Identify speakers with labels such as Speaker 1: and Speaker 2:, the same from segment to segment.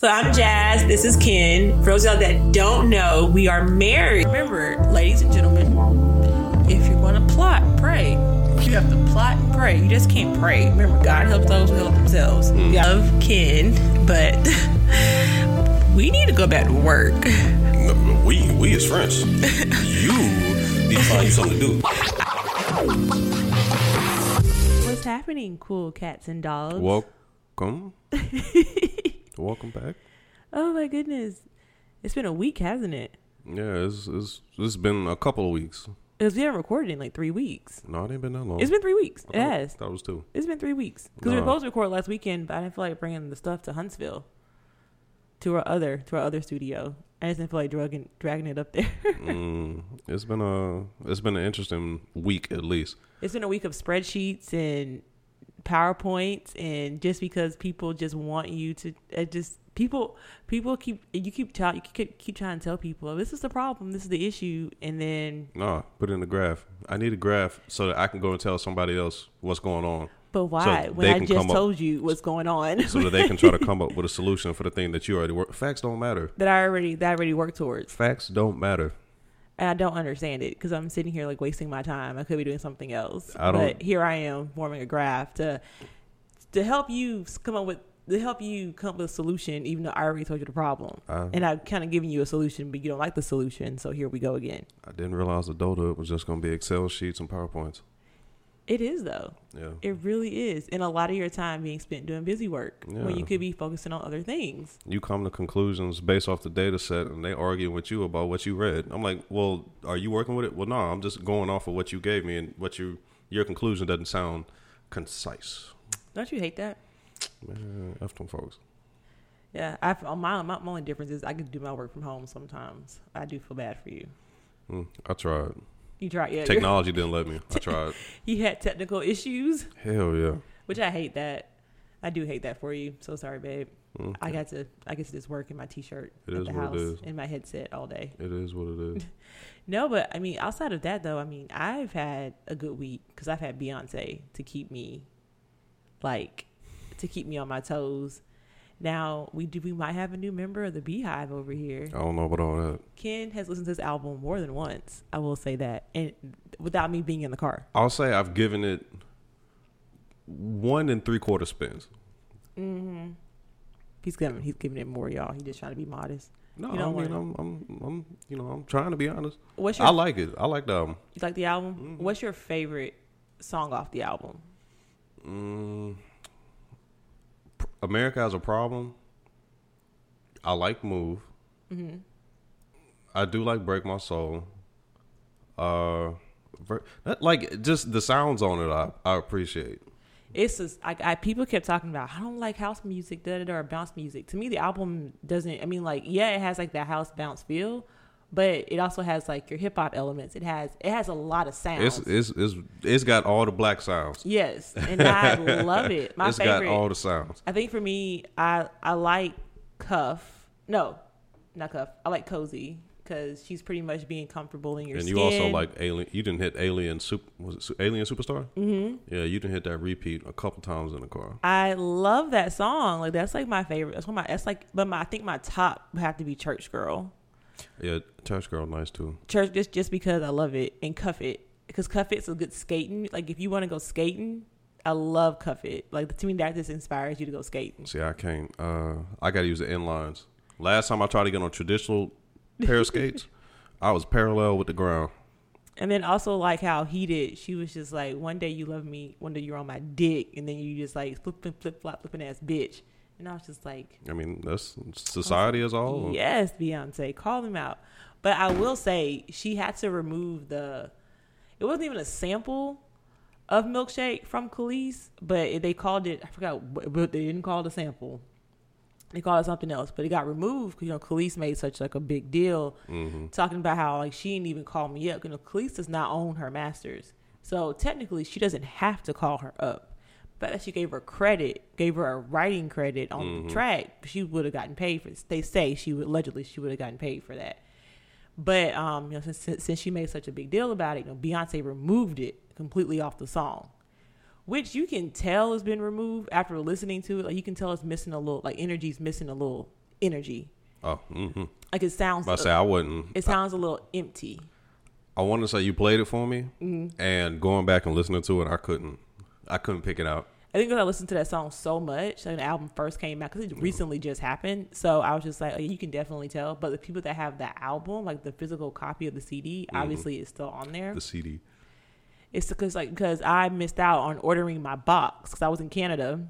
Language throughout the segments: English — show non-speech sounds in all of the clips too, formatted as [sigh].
Speaker 1: So I'm Jazz. This is Ken. For those of y'all that don't know, we are married. Remember, ladies and gentlemen, if you're going to plot, pray. You have to plot and pray. You just can't pray. Remember, God helps those who help themselves. Mm. We love Ken, but [laughs] we need to go back to work.
Speaker 2: No, no, we we is friends. [laughs] you need to find you something to do.
Speaker 1: What's happening, cool cats and dogs?
Speaker 2: Welcome. [laughs] Welcome back.
Speaker 1: oh my goodness. It's been a week, hasn't it?
Speaker 2: Yeah, it's it's it's been a couple of weeks.
Speaker 1: Because we haven't recorded in like three weeks.
Speaker 2: No, it ain't been that long.
Speaker 1: It's been three weeks. It has.
Speaker 2: That was two.
Speaker 1: It's been three weeks because we were supposed to record last weekend, but I didn't feel like bringing the stuff to Huntsville, to our other to our other studio. I just didn't feel like dragging dragging it up there. [laughs]
Speaker 2: Mm, it's been a it's been an interesting week at least.
Speaker 1: it's been a week of spreadsheets and powerpoints, and just because people just want you to, it just people people keep you keep tell you keep, keep trying to tell people oh, this is the problem, this is the issue, and then
Speaker 2: No, put in the graph. I need a graph so that I can go and tell somebody else what's going on,
Speaker 1: but why
Speaker 2: So
Speaker 1: when I just
Speaker 2: come up-
Speaker 1: told you what's going on
Speaker 2: so that they can try to [laughs] come up with a solution for the thing that you already work. Facts don't matter.
Speaker 1: that I already that I already worked towards.
Speaker 2: Facts don't matter.
Speaker 1: I don't understand it because I'm sitting here like wasting my time. I could be doing something else.
Speaker 2: I don't-
Speaker 1: But here I am forming a graph to to help you come up with to help you come up with a solution, even though I already told you the problem.
Speaker 2: I,
Speaker 1: And I've kind of given you a solution, but you don't like the solution. So here we go again.
Speaker 2: I didn't realize the Dota was just going to be Excel sheets and PowerPoints.
Speaker 1: It is though.
Speaker 2: Yeah.
Speaker 1: It really is. And a lot of your time being spent doing busy work when you could be focusing on other things.
Speaker 2: you come to conclusions based off the data set and they argue with you about what you read. I'm like, well, are you working with it? Well, no, I'm just going off of what you gave me and what you your conclusion doesn't sound concise.
Speaker 1: Don't you hate that?
Speaker 2: Man, F them folks.
Speaker 1: Yeah. I my my only difference is I can do my work from home sometimes. I do feel bad for you.
Speaker 2: Mm, I tried.
Speaker 1: You try, yeah.
Speaker 2: Technology didn't let me. I [laughs] tried.
Speaker 1: He had technical issues,
Speaker 2: Hell yeah.
Speaker 1: which I hate that. I do hate that for you. So sorry, babe.
Speaker 2: Mm,
Speaker 1: I got to I get to just work in my t-shirt
Speaker 2: It
Speaker 1: at the house in my headset all day.
Speaker 2: It is what it is. [laughs]
Speaker 1: No, but I mean, outside of that though, I mean, I've had a good week because I've had Beyonce to keep me, like, to keep me on my toes. Now we do we might have a new member of the Beehive over here.
Speaker 2: I don't know about all that.
Speaker 1: Ken has listened to this album more than once. I will say that, and without me being in the car.
Speaker 2: I'll say I've given it one and three quarter spins.
Speaker 1: Mm-hmm. He's giving he's giving it more, y'all. He just trying to be modest.
Speaker 2: No,
Speaker 1: You
Speaker 2: I mean, I'm, I'm, I'm, you know, I'm trying to be honest.
Speaker 1: What's your
Speaker 2: I like it. I like the album.
Speaker 1: You like the album?
Speaker 2: Mhm.
Speaker 1: What's your favorite song off the album?
Speaker 2: Mm, America has a problem. I like Move.
Speaker 1: hmm
Speaker 2: I do like Break My Soul. Uh, like just the sounds on it, I, I appreciate.
Speaker 1: It's just like I people kept talking about. I don't like house music, da da da, or bounce music. To me, the album doesn't. I mean, like yeah, it has like that house bounce feel, but it also has like your hip hop elements. It has it has a lot of sounds.
Speaker 2: It's it's it's it's got all the black sounds.
Speaker 1: yes, and I [laughs] love it. My
Speaker 2: it's
Speaker 1: favorite.
Speaker 2: got all the sounds.
Speaker 1: I think for me, I I like Cuff. No, not Cuff. I like Cozy because she's pretty much being comfortable in your
Speaker 2: and
Speaker 1: skin.
Speaker 2: you also like Alien. You didn't hit Alien Super. Was it Alien Superstar?
Speaker 1: hmm
Speaker 2: Yeah, you didn't hit that repeat a couple times in the car.
Speaker 1: I love that song. Like that's like my favorite. That's one of my. That's like, but my I think my top would have to be Church Girl.
Speaker 2: Yeah, Church Girl, nice too.
Speaker 1: Church just just because I love it and Cuff It because Cuff It's a good skating. Like if you want to go skating, I love Cuff It. Like to me that just inspires you to go skating.
Speaker 2: See, I can't. Uh, I got to use the inlines. Last time I tried to get on traditional pair of skates, [laughs] I was parallel with the ground.
Speaker 1: And then also like how he did. She was just like, one day you love me, one day you're on my dick, and then you just like flipping flip flop flipping ass bitch. And I was just like,
Speaker 2: I mean, that's society as a whole.
Speaker 1: Yes, Beyonce, call him out. But I will say she had to remove the. It wasn't even a sample of milkshake from Kelis, but they called it. I forgot, but they didn't call it a sample. They called it something else, but it got removed because you know Kelis made such like a big deal
Speaker 2: hmm
Speaker 1: talking about how like she didn't even call me up. You know, Kelis does not own her masters, so technically she doesn't have to call her up. But that she gave her credit, gave her a writing credit on
Speaker 2: Mhm.
Speaker 1: the track, she would have gotten paid for. This. They say she would allegedly she would have gotten paid for that. But um, you know, since since she made such a big deal about it, you know, Beyonce removed it completely off the song, which you can tell has been removed after listening to it. Like you can tell it's missing a little, like energy's missing a little energy.
Speaker 2: Oh, mm-hmm.
Speaker 1: Like it sounds.
Speaker 2: I say I wouldn't.
Speaker 1: it sounds a little empty.
Speaker 2: I want to say you played it for me,
Speaker 1: Mm-hmm.
Speaker 2: and going back and listening to it, I couldn't. I couldn't pick it out.
Speaker 1: I think because I listened to that song so much when the album first came out, because it mm-hmm. recently just happened. So I was just like, oh, you can definitely tell. But the people that have the album, like the physical copy of the CD, mm-hmm. obviously is still on there.
Speaker 2: The CD.
Speaker 1: It's because like because I missed out on ordering my box because I was in Canada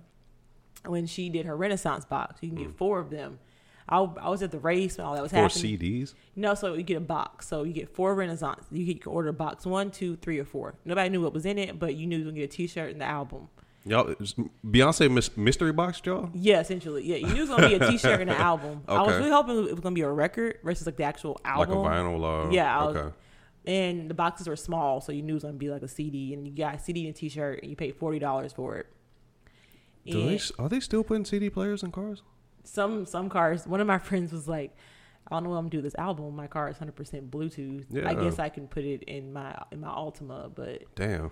Speaker 1: when she did her Renaissance box. You can get mm. four of them. I, I was at the race when all that was
Speaker 2: Four
Speaker 1: happening.
Speaker 2: CDs.
Speaker 1: No, so you get a box. So you get four Renaissance. You can you can order box one, two, three, or four. Nobody knew what was in it, but you knew you were gonna get a T-shirt and the album.
Speaker 2: Y'all, Beyonce mystery box, y'all.
Speaker 1: Yeah, essentially. Yeah, you knew it was gonna be a T-shirt and an [laughs] album. I was really hoping it was gonna be a record versus like the actual album.
Speaker 2: Like a vinyl. Uh,
Speaker 1: Yeah, was-
Speaker 2: okay.
Speaker 1: And the boxes were small, so you knew it was gonna be like a CD, and you got a CD and a T-shirt, and you paid forty dollars for it.
Speaker 2: Do they, are they still putting CD players in cars?
Speaker 1: Some some cars. One of my [laughs] friends was like, "I don't know what I'm gonna do this album. My car is hundred percent Bluetooth. I guess I can put it in my in my Altima, but
Speaker 2: Damn.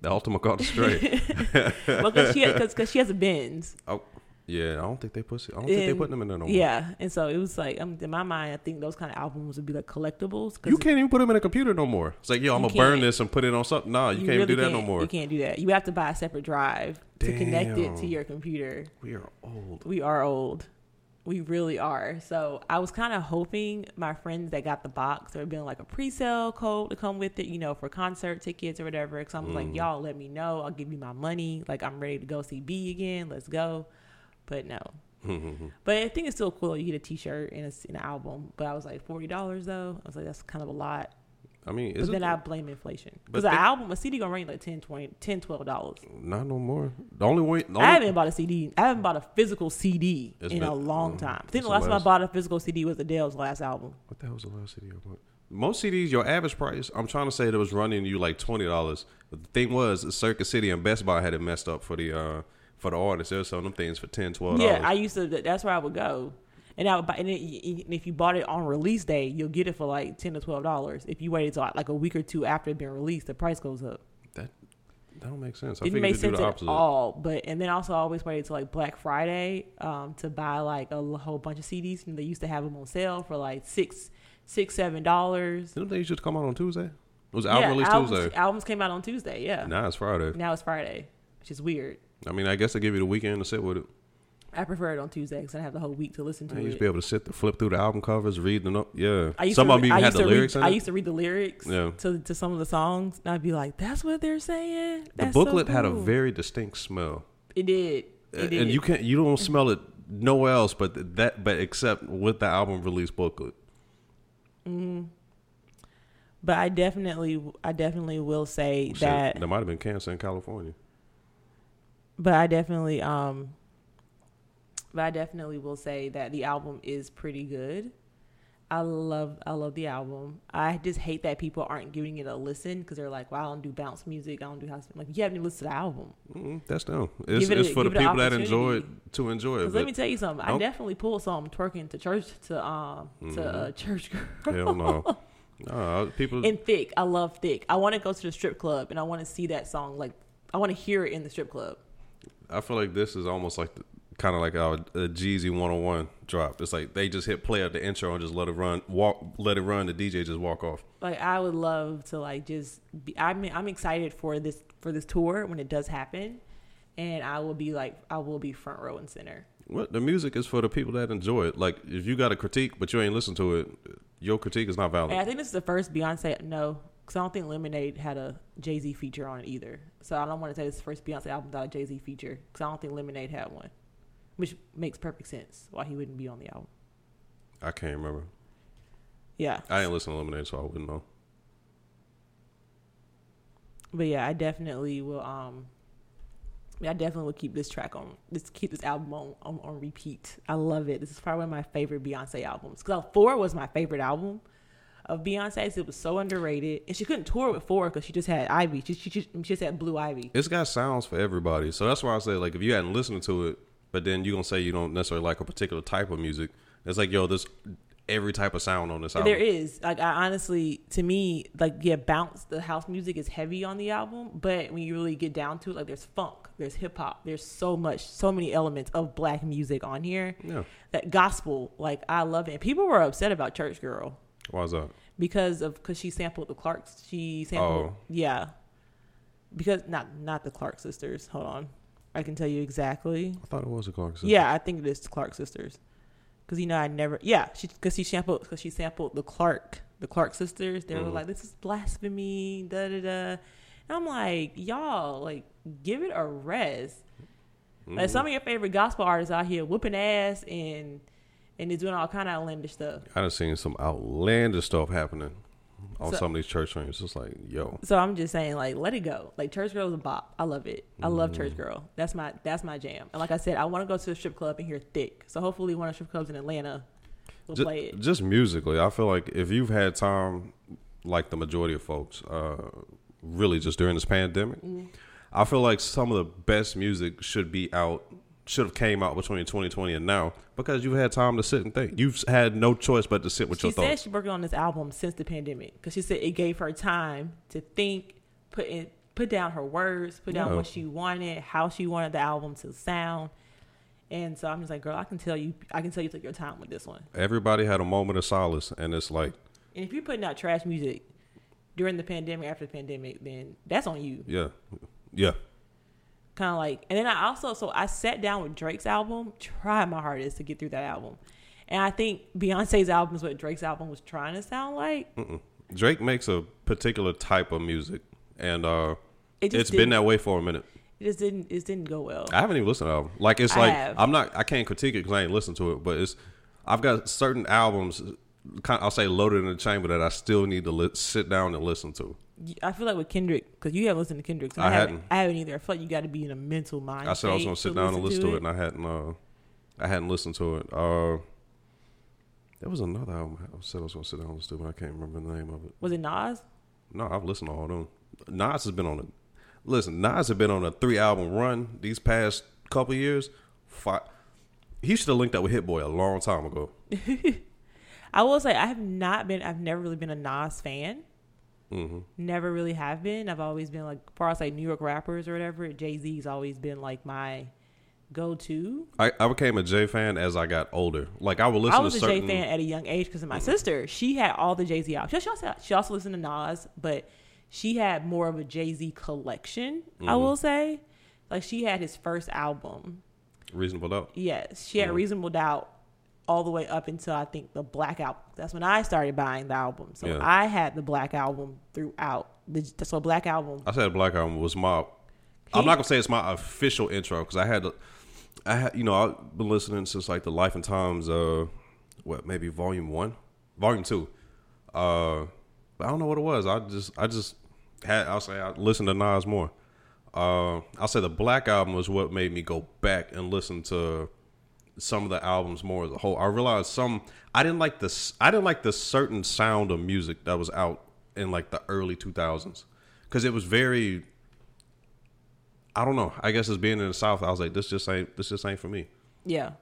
Speaker 2: The Altima got straight. [laughs]
Speaker 1: well, because she because she has a Benz.
Speaker 2: oh, yeah. I don't think they put. I don't think they
Speaker 1: And-
Speaker 2: putting them in there no more.
Speaker 1: Yeah, and so it was like um, in my mind, I think those kind of albums would be like collectibles. 'cause
Speaker 2: You can't even put them in a computer no more. It's like, yo, I'm gonna burn this and put it on something. Nah, you, can't
Speaker 1: really
Speaker 2: do that no
Speaker 1: can't-
Speaker 2: more.
Speaker 1: You can't do that. You have to buy a separate drive to connect it to your computer.
Speaker 2: We are old.
Speaker 1: We are old. We really are. So I was kind of hoping my friends that got the box would been like a pre-sale code to come with it, you know, for concert tickets or whatever. Because I'm
Speaker 2: Mm.
Speaker 1: like, y'all let me know. I'll give you my money. Like I'm ready to go see B again. Let's go. But no. [laughs] but I think it's still cool. You get a T-shirt and a, an album. But I was like forty dollars though. I was like, that's kind of a lot.
Speaker 2: I mean,
Speaker 1: But then I blame inflation because an album, a CD gonna range like 10 20 10 12 dollars.
Speaker 2: not no more? The only way. The
Speaker 1: I haven't bought a CD. I haven't bought a physical CD in
Speaker 2: been-
Speaker 1: a long
Speaker 2: um,
Speaker 1: time. I think the
Speaker 2: the
Speaker 1: last time I bought a physical CD was Adele's last album.
Speaker 2: what the hell was the last CD I bought? Most CDs, your average price. I'm trying to say that was running you like twenty dollars. But the thing was, Circuit City and Best Buy had it messed up for the uh for the artists. They were selling them things for 10 12
Speaker 1: Yeah. I used to. That's where I would go, and buy. And if you bought it on release day, you'll get it for like ten to twelve dollars. If you waited till like a week or two after it been released, the price goes up.
Speaker 2: that that don't make sense. I
Speaker 1: It didn't make sense at all. But and then also I always waited till like Black Friday um, to buy like a whole bunch of CDs, and they used to have them on sale for like six, six, seven dollars.
Speaker 2: Didn't they used to come out on Tuesday? It was album release
Speaker 1: albums,
Speaker 2: Tuesday.
Speaker 1: albums came out on Tuesday. Yeah,
Speaker 2: Now it's Friday.
Speaker 1: now it's Friday, which is weird.
Speaker 2: I mean, I guess they give you the weekend to sit with it.
Speaker 1: I prefer it on Tuesday because I have the whole week to listen to it.
Speaker 2: used to be able to sit, flip through the album covers, read them up. Yeah,
Speaker 1: I used
Speaker 2: some
Speaker 1: to,
Speaker 2: of them
Speaker 1: I
Speaker 2: even had the lyrics
Speaker 1: read, I used to read the lyrics
Speaker 2: Yeah.
Speaker 1: to to some of the songs, and I'd be like, "That's what they're saying."
Speaker 2: The
Speaker 1: That's so
Speaker 2: booklet had a very distinct smell,
Speaker 1: It did. It did.
Speaker 2: and you can't, you don't smell it nowhere else but that, but except with the album release booklet. Hmm.
Speaker 1: but I definitely, I definitely will say
Speaker 2: Shit,
Speaker 1: that.
Speaker 2: there might have been cancer in California.
Speaker 1: But I definitely, um, but I definitely will say that the album is pretty good. I love, I love the album. I just hate that people aren't giving it a listen because they're like, "Well, I don't do bounce music. I don't do house." Music. Like, you haven't even listened to the album.
Speaker 2: Mm, that's them. It's,
Speaker 1: it
Speaker 2: it's
Speaker 1: a-
Speaker 2: for the people that enjoy it to enjoy it.
Speaker 1: Let me tell you something. I
Speaker 2: Nope.
Speaker 1: definitely pulled some twerking to church to um to uh, church girl.
Speaker 2: hell no, [laughs] no people.
Speaker 1: And Thique, I love Thique. I want to go to the strip club and I want to see that song. Like I want to hear it in the strip club.
Speaker 2: I feel like this is almost like the, kind of like our uh, Jeezy 101 drop. It's like they just hit play at the intro and just let it run, walk, let it run. The DJ just walk off.
Speaker 1: Like I would love to like just be. I mean, I'm excited for this for this tour when it does happen, and I will be like I will be front row and center.
Speaker 2: Well, the music is for the people that enjoy it. Like if you got a critique but you ain't listen to it, your critique is not valid.
Speaker 1: And I think this is the first Beyonce. No, because I don't think Lemonade had a Jay Z feature on it either. So I don't want to say this is the first Beyonce album without a Jay Z feature because I don't think Lemonade had one, which makes perfect sense why he wouldn't be on the album.
Speaker 2: I can't remember.
Speaker 1: Yeah,
Speaker 2: I ain't listen to Lemonade, so I wouldn't know.
Speaker 1: but yeah, I definitely will. Um, I definitely will keep this track on. Let's keep this album on, on on repeat. I love it. This is probably one of my favorite Beyonce albums because four was my favorite album of Beyonce's. It was so underrated, and she couldn't tour with four because she just had Ivy. She, she, she, she just had Blue Ivy.
Speaker 2: It's got sounds for everybody, so that's why I say like if you hadn't listened to it, but then you're gonna say you don't necessarily like a particular type of music. It's like yo, there's every type of sound on this album.
Speaker 1: There is like I honestly, to me, like yeah, bounce. The house music is heavy on the album, but when you really get down to it, like there's funk, there's hip hop, there's so much, so many elements of black music on here.
Speaker 2: Yeah.
Speaker 1: That gospel, like I love it. And people were upset about Church Girl
Speaker 2: Why is that?
Speaker 1: because of because she sampled the Clarks. She sampled,
Speaker 2: Oh.
Speaker 1: yeah, because not not the Clark sisters. Hold on, I can tell you exactly.
Speaker 2: I thought it was a Clark sister.
Speaker 1: Yeah, I think it is the Clark sisters. Because you know, I never. Yeah, she because she sampled because she sampled the Clark the Clark sisters. They were
Speaker 2: Mhm.
Speaker 1: like, "This is blasphemy." Da da da. And I'm like, y'all, like, give it a rest. Like
Speaker 2: Mhm.
Speaker 1: some of your favorite gospel artists out here whooping ass and and they're doing all kind of outlandish stuff.
Speaker 2: I done seen some outlandish stuff happening on
Speaker 1: So-
Speaker 2: some of these church things. It's like, yo,
Speaker 1: So I'm just saying, like, let it go. Like Church Girl is a bop. I love it. I love
Speaker 2: Mm.
Speaker 1: Church Girl. That's my that's my jam. And like I said, I want to go to a strip club and hear Thique. So hopefully one of the strip clubs in Atlanta will
Speaker 2: Ju-
Speaker 1: play it.
Speaker 2: just musically, I feel like if you've had time, like the majority of folks, uh, really just during this pandemic,
Speaker 1: Mm-hmm.
Speaker 2: I feel like some of the best music should be out, should have came out between 2020 and now because you've had time to sit and think. You've had no choice but to sit with yourself.
Speaker 1: She
Speaker 2: your
Speaker 1: said
Speaker 2: thoughts.
Speaker 1: she's working on this album since the pandemic because she said it gave her time to think, put in, put down her words, put down
Speaker 2: Yeah.
Speaker 1: what she wanted, how she wanted the album to sound. And so I'm just like, girl, I can tell you, I can tell you took your time with this one.
Speaker 2: Everybody had a moment of solace, and it's like,
Speaker 1: And if you're putting out trash music during the pandemic, after the pandemic, then that's on you.
Speaker 2: yeah, yeah.
Speaker 1: Kind of like, and then I also, so I sat down with Drake's album, tried my hardest to get through that album. And I think Beyonce's album is what Drake's album was trying to sound like.
Speaker 2: Mm-mm. Drake makes a particular type of music, and uh,
Speaker 1: It
Speaker 2: it's been that way for a minute.
Speaker 1: It just didn't, it didn't go well.
Speaker 2: I haven't even listened to the album. Like it's
Speaker 1: I
Speaker 2: like
Speaker 1: have.
Speaker 2: I'm not. I can't critique it because I ain't listened to it. But it's I've got certain albums. I'll say loaded in the chamber that I still need to li- sit down and listen to.
Speaker 1: I feel like with Kendrick, because you haven't listened to Kendrick. So
Speaker 2: I
Speaker 1: I, haven't,
Speaker 2: hadn't.
Speaker 1: I haven't either. I feel like you got to be in a mental mind.
Speaker 2: I said I was gonna sit down and listen to it, and I hadn't. Uh, I hadn't listened to it. Uh, there was another album I said I was gonna sit down and listen to, but I can't remember the name of it.
Speaker 1: Was it Nas?
Speaker 2: No, I've listened to all of them. Nas has been on a listen. Nas has been on a three album run these past couple years. Five, he should have linked up with Hit Boy a long time ago. [laughs]
Speaker 1: I will say I have not been. I've never really been a Nas fan.
Speaker 2: Hmm
Speaker 1: Never really have been. I've always been like, far as like New York rappers or whatever. Jay Z's always been like my go to.
Speaker 2: I, I became a Jay fan as I got older. Like I would listen
Speaker 1: I was
Speaker 2: to
Speaker 1: a
Speaker 2: certain.
Speaker 1: Jay fan at a young age because of my sister. She had all the Jay Z albums. She also, she also listened to Nas, but she had more of a Jay Z collection. I
Speaker 2: Mm-hmm.
Speaker 1: will say, like she had his first album.
Speaker 2: Reasonable doubt.
Speaker 1: Yes, she had. Reasonable Doubt all the way up until I think the Black album. That's when I started buying the album. So
Speaker 2: Yeah.
Speaker 1: I had the Black album throughout. The, so Black album.
Speaker 2: I said Black Album was my. I'm not gonna say it's my official intro because I had, to, I had you know I've been listening since like the Life and Times, uh, what maybe Volume One, Volume Two, uh, but I don't know what it was. I just I just had I'll say I listened to Nas more. Uh, I'll say the Black Album was what made me go back and listen to some of the albums more as a whole. I realized some I didn't like this. I didn't like the certain sound of music that was out in like the early 2000s because it was very. I don't know. I guess as being in the South, I was like, this just ain't this just ain't for me.
Speaker 1: Yeah,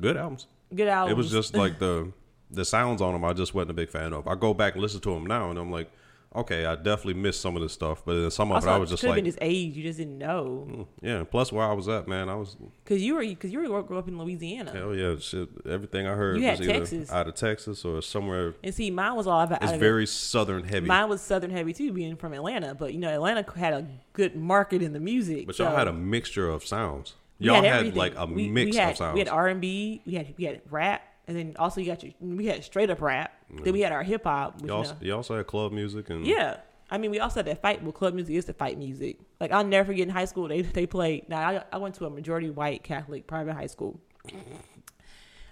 Speaker 2: Good albums.
Speaker 1: good albums.
Speaker 2: It was just like [laughs] the the sounds on them. I just wasn't a big fan of. I go back and listen to them now, and I'm like, okay, I definitely missed some of this stuff, but then some of
Speaker 1: Also,
Speaker 2: it I was just like,
Speaker 1: his age. You just didn't know
Speaker 2: mm, yeah. Plus, where I was at, man, I was
Speaker 1: because you were because you were grew up in Louisiana.
Speaker 2: hell yeah, shit. Everything I heard
Speaker 1: You
Speaker 2: was either
Speaker 1: Texas.
Speaker 2: out of Texas or somewhere.
Speaker 1: And see, mine was all about.
Speaker 2: It's
Speaker 1: out of-
Speaker 2: very southern heavy.
Speaker 1: Mine was Southern heavy too, being from Atlanta. But you know, Atlanta had a good market in the music.
Speaker 2: But y'all
Speaker 1: so
Speaker 2: had a mixture of sounds. Y'all had,
Speaker 1: everything.
Speaker 2: like a
Speaker 1: We-
Speaker 2: mix
Speaker 1: we had,
Speaker 2: of sounds.
Speaker 1: We had R and B. We had we had rap, and then also you got your we had straight up rap. Then we had our hip hop.
Speaker 2: you, also, you also had club music and
Speaker 1: Yeah. I mean, we also had that fight. Well, club music is the fight music. Like I'll never forget in high school they they played. Now I, I went to a majority white Catholic private high school.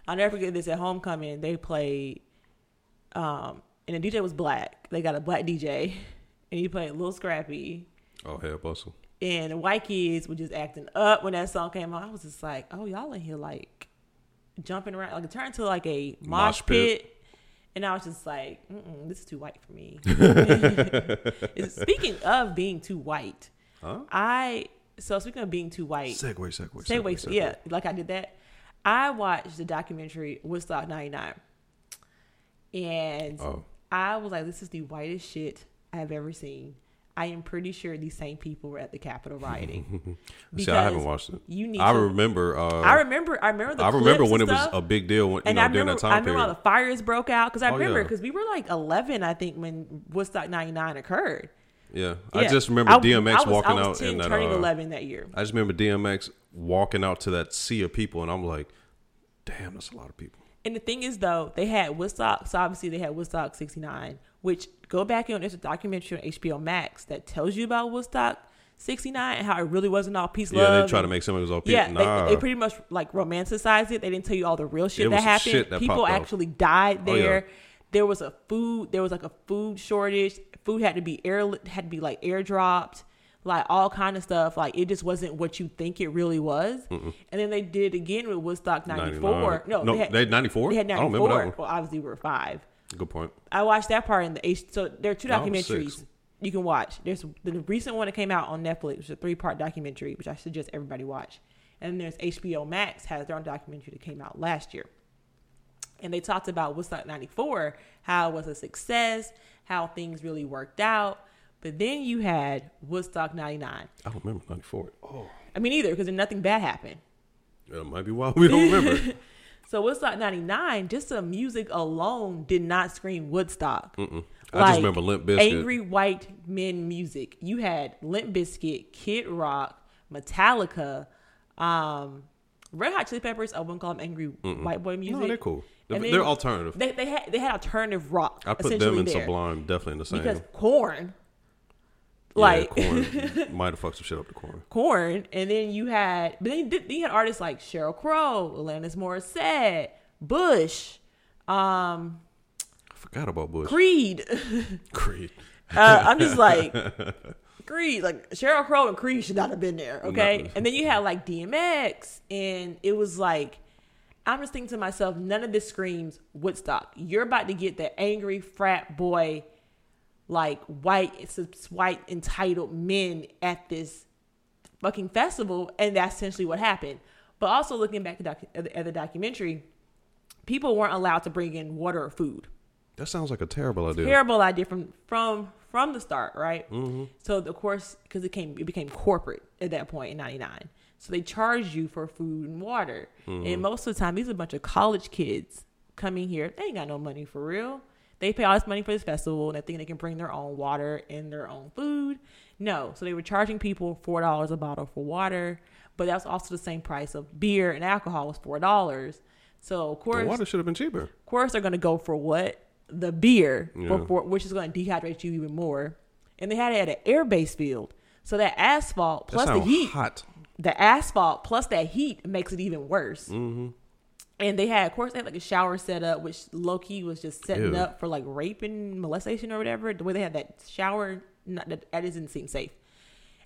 Speaker 1: I'll never forget this at homecoming. They played, um, and the DJ was black. They got a black DJ, and he played a Lil Scrappy.
Speaker 2: oh hell bustle.
Speaker 1: And the white kids were just acting up when that song came on. I was just like, oh, y'all in here like jumping around. Like it turned to like a mosh,
Speaker 2: Mosh pit.
Speaker 1: pit. And I was just like, this is too white for me. [laughs] [laughs] Speaking of being too white,
Speaker 2: Huh?
Speaker 1: I, so speaking of being too white,
Speaker 2: Segway, segway,
Speaker 1: segue, yeah, like I did that. I watched the documentary Woodstock '99, and
Speaker 2: Oh.
Speaker 1: I was like, "This is the whitest shit I've ever seen." I am pretty sure these same people were at the Capitol rioting. [laughs]
Speaker 2: See, I haven't watched it.
Speaker 1: You need.
Speaker 2: I
Speaker 1: to,
Speaker 2: remember. Uh,
Speaker 1: I remember. I remember the.
Speaker 2: I remember when it was a big deal. When, you
Speaker 1: And
Speaker 2: know,
Speaker 1: I
Speaker 2: during
Speaker 1: remember, I remember all
Speaker 2: period.
Speaker 1: the fires broke out because I
Speaker 2: Oh,
Speaker 1: remember
Speaker 2: yeah.
Speaker 1: because we were like 11, I think, when Woodstock '99 occurred.
Speaker 2: yeah. I just remember
Speaker 1: I-
Speaker 2: DMX
Speaker 1: I was,
Speaker 2: walking out
Speaker 1: 10,
Speaker 2: in that.
Speaker 1: turning
Speaker 2: uh,
Speaker 1: 11 that year.
Speaker 2: I just remember DMX walking out to that sea of people, and I'm like, damn, that's a lot of people.
Speaker 1: And the thing is, though, they had Woodstock. So obviously, they had Woodstock '69, which go back and there's a documentary on HBO Max that tells you about Woodstock '69 and how it really wasn't all peace,
Speaker 2: Yeah,
Speaker 1: love.
Speaker 2: they try to make some of it was all people.
Speaker 1: Yeah,
Speaker 2: nah.
Speaker 1: they, they pretty much like romanticized it. They didn't tell you all the real shit
Speaker 2: It
Speaker 1: that happened.
Speaker 2: shit that
Speaker 1: People
Speaker 2: popped up.
Speaker 1: actually died
Speaker 2: Oh, yeah.
Speaker 1: there. There was a food. There was like a food shortage. Food had to be air had to be like airdropped. Like all kind of stuff. Like it just wasn't what you think it really was. And then they did it again with Woodstock '94. No,
Speaker 2: No,
Speaker 1: they had,
Speaker 2: they had 94?
Speaker 1: They had
Speaker 2: I don't
Speaker 1: '94.
Speaker 2: remember that one.
Speaker 1: Well, obviously we were five.
Speaker 2: Good point.
Speaker 1: I watched that part in the H. So there are two documentaries you can watch. There's the recent one that came out on Netflix, which is a three part documentary, which I suggest everybody watch. And then there's HBO Max has their own documentary that came out last year. And they talked about Woodstock '94, how it was a success, how things really worked out. But then you had Woodstock '99.
Speaker 2: I don't remember 94. Oh,
Speaker 1: I mean, either because then nothing bad happened.
Speaker 2: that might be why we don't remember. [laughs]
Speaker 1: So Woodstock '99, just the music alone did not scream Woodstock.
Speaker 2: I just remember Limp Bizkit.
Speaker 1: Angry white men music. You had Limp Bizkit, Kid Rock, Metallica, um, Red Hot Chili Peppers. I wouldn't call them angry white boy music.
Speaker 2: no, they're cool. They're, they're alternative.
Speaker 1: They, they had they had alternative rock.
Speaker 2: I put them
Speaker 1: there.
Speaker 2: Sublime definitely in the same.
Speaker 1: because Korn,
Speaker 2: yeah,
Speaker 1: like
Speaker 2: Korn [laughs] might have fucked some shit up to Korn.
Speaker 1: Korn, and then you had, but then you, then you had artists like Sheryl Crow, Alanis Morissette, Bush, um,
Speaker 2: I forgot about Bush.
Speaker 1: Creed. [laughs]
Speaker 2: Creed.
Speaker 1: Uh, I'm just like [laughs] Creed, like Sheryl Crow and Creed should not have been there, okay?
Speaker 2: No.
Speaker 1: And then you had like DMX, and it was like I'm just thinking to myself, none of this screams Woodstock. You're about to get the angry frat boy, like white, it's white entitled men at this fucking festival, and that's essentially what happened. But also looking back at, docu- at the, at the documentary, people weren't allowed to bring in water or food
Speaker 2: That sounds like a terrible idea.
Speaker 1: terrible idea from from from the start, right?
Speaker 2: Mm-hmm.
Speaker 1: So of course, because it came it became corporate at that point in '99, so they charged you for food and water,
Speaker 2: Mm-hmm.
Speaker 1: and most of the time these are a bunch of college kids coming here. They ain't got no money for real. They pay all this money for this festival, and they think they can bring their own water and their own food. No, so they were charging people four dollars a bottle for water, but that's also the same price of beer and alcohol was four dollars. So of
Speaker 2: The
Speaker 1: course,
Speaker 2: water should have been cheaper.
Speaker 1: of course they're going to go for what the beer
Speaker 2: Yeah.
Speaker 1: before, which is going to dehydrate you even more and they had it at an air base field so that asphalt
Speaker 2: That
Speaker 1: plus the heat
Speaker 2: hot.
Speaker 1: the asphalt plus that heat makes it even worse
Speaker 2: Mm-hmm.
Speaker 1: And they had of course they had like a shower set up which low-key was just setting
Speaker 2: Ew.
Speaker 1: up for like rape and molestation or whatever the way they had that shower not, that, that doesn't seem safe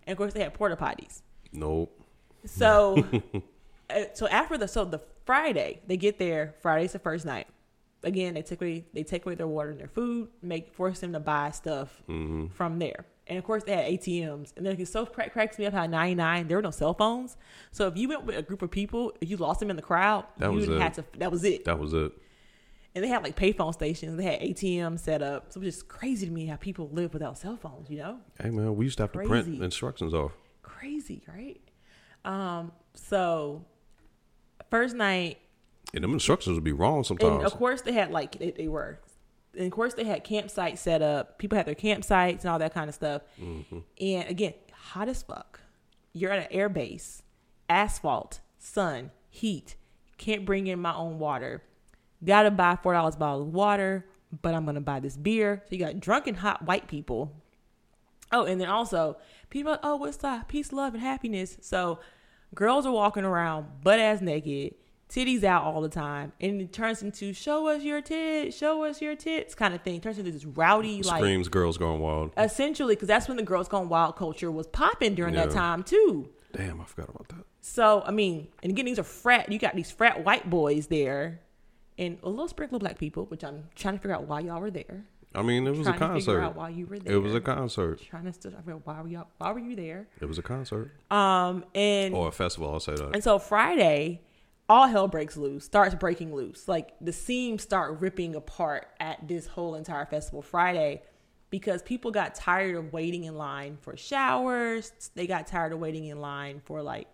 Speaker 1: and of course they had porta potties
Speaker 2: Nope.
Speaker 1: so, [laughs] uh, so after the so the Friday they get there. Friday's the first night. Again, they take away they take away their water and their food, make force them to buy stuff
Speaker 2: Mm-hmm.
Speaker 1: from there. And of course, they had ATMs. And then it so crack, cracks me up how ninety nine there were no cell phones. So if you went with a group of people, if you lost them in the crowd,
Speaker 2: That
Speaker 1: you
Speaker 2: was it.
Speaker 1: had to. That was it.
Speaker 2: That was it.
Speaker 1: And they had like payphone stations. They had ATMs set up. So it was just crazy to me how people live without cell phones. You know
Speaker 2: Hey man, we used to have to print instructions off.
Speaker 1: crazy, right? Um, so first night,
Speaker 2: And them instructions would be wrong sometimes.
Speaker 1: and of course they had like they, they were, and of course they had campsites set up. People had their campsites and all that kind of stuff. Mm-hmm. And again, hot as fuck. You're at an air base, asphalt, sun, heat. Can't bring in my own water. Got to buy four dollars bottle of water, but I'm gonna buy this beer. So you got drunken hot white people Oh, and then also people like, oh, what's that? Peace, love, and happiness. So girls are walking around butt ass naked, titties out all the time, and it turns into show us your tits, show us your tits kind of thing. It turns into this rowdy like
Speaker 2: Screams, girls going wild.
Speaker 1: essentially because that's when the girls gone wild culture was popping during that time too.
Speaker 2: Damn, I forgot about that.
Speaker 1: So I mean, and again, these are frat. You got these frat white boys there, and a little sprinkle of black people, which I'm trying to figure out why y'all were there.
Speaker 2: I mean, it was a
Speaker 1: trying to
Speaker 2: concert.
Speaker 1: out why you were there.
Speaker 2: It was a concert.
Speaker 1: trying to still figure out why were y'all, why were you there?
Speaker 2: It was a concert
Speaker 1: Um, and
Speaker 2: or a festival. I'll say that.
Speaker 1: and so Friday, all hell breaks loose, starts breaking loose. Like the seams start ripping apart at this whole entire festival Friday because people got tired of waiting in line for showers. They got tired of waiting in line for like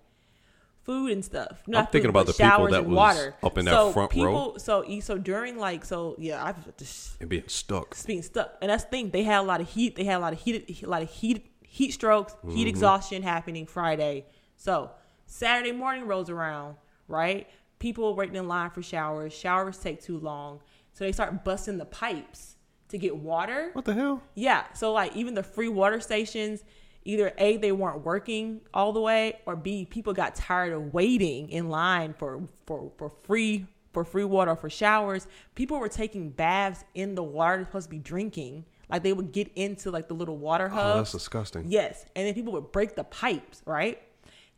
Speaker 1: food and stuff. Not
Speaker 2: thinking
Speaker 1: food,
Speaker 2: about the people that was
Speaker 1: water.
Speaker 2: up in that
Speaker 1: so
Speaker 2: front
Speaker 1: people,
Speaker 2: row.
Speaker 1: So so during like so yeah, I've just
Speaker 2: And being stuck.
Speaker 1: being stuck. And that's the thing. They had a lot of heat. They had a lot of heat. A lot of heat. Heat strokes.
Speaker 2: Mm-hmm.
Speaker 1: Heat exhaustion happening Friday. So Saturday morning rolls around. Right. People waiting in line for showers. Showers take too long, so they start busting the pipes to get water.
Speaker 2: What the hell?
Speaker 1: Yeah. So like even the free water stations, either A, they weren't working all the way, or B, people got tired of waiting in line for for, for free for free water for showers. People were taking baths in the water they're supposed to be drinking. Like they would get into like the little water
Speaker 2: Oh, that's disgusting.
Speaker 1: yes. And then people would break the pipes, right?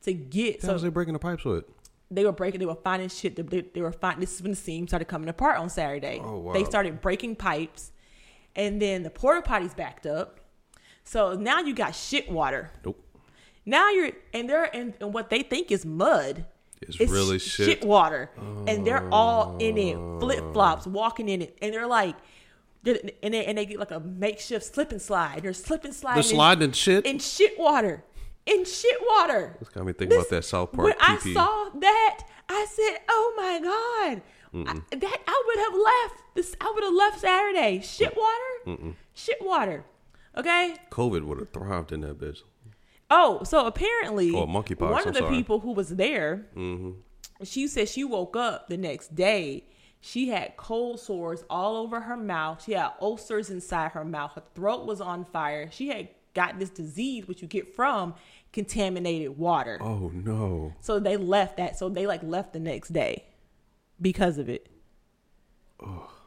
Speaker 1: To get
Speaker 2: How was
Speaker 1: so
Speaker 2: they breaking the pipes with?
Speaker 1: They were breaking, they were finding shit. They, they were finding. This is when the seams started coming apart on Saturday.
Speaker 2: Oh, wow.
Speaker 1: They started breaking pipes, and then the porta potties backed up. So now you got shit water.
Speaker 2: Nope.
Speaker 1: Now you're and they're and, in what they think is mud.
Speaker 2: It's really
Speaker 1: sh-
Speaker 2: shit.
Speaker 1: water, and they're all in it, flip flops, walking in it, and they're like, and they and they get like a makeshift slip and slide. They're slip and sliding.
Speaker 2: They're sliding in shit.
Speaker 1: in shit water, in shit water.
Speaker 2: This got me thinking about that South Park
Speaker 1: When I saw that, I said, "Oh my god, I, that I would have left this. I would have left Saturday. Shit water, shit water." Okay.
Speaker 2: COVID would have thrived in that bitch.
Speaker 1: Oh, so apparently,
Speaker 2: Oh, monkeypox,
Speaker 1: one
Speaker 2: I'm
Speaker 1: of the
Speaker 2: sorry.
Speaker 1: people who was there,
Speaker 2: Mm-hmm.
Speaker 1: she said she woke up the next day. She had cold sores all over her mouth. She had ulcers inside her mouth. Her throat was on fire. She had got this disease, which you get from contaminated water.
Speaker 2: Oh no.
Speaker 1: So they left that. So they like left the next day because of it.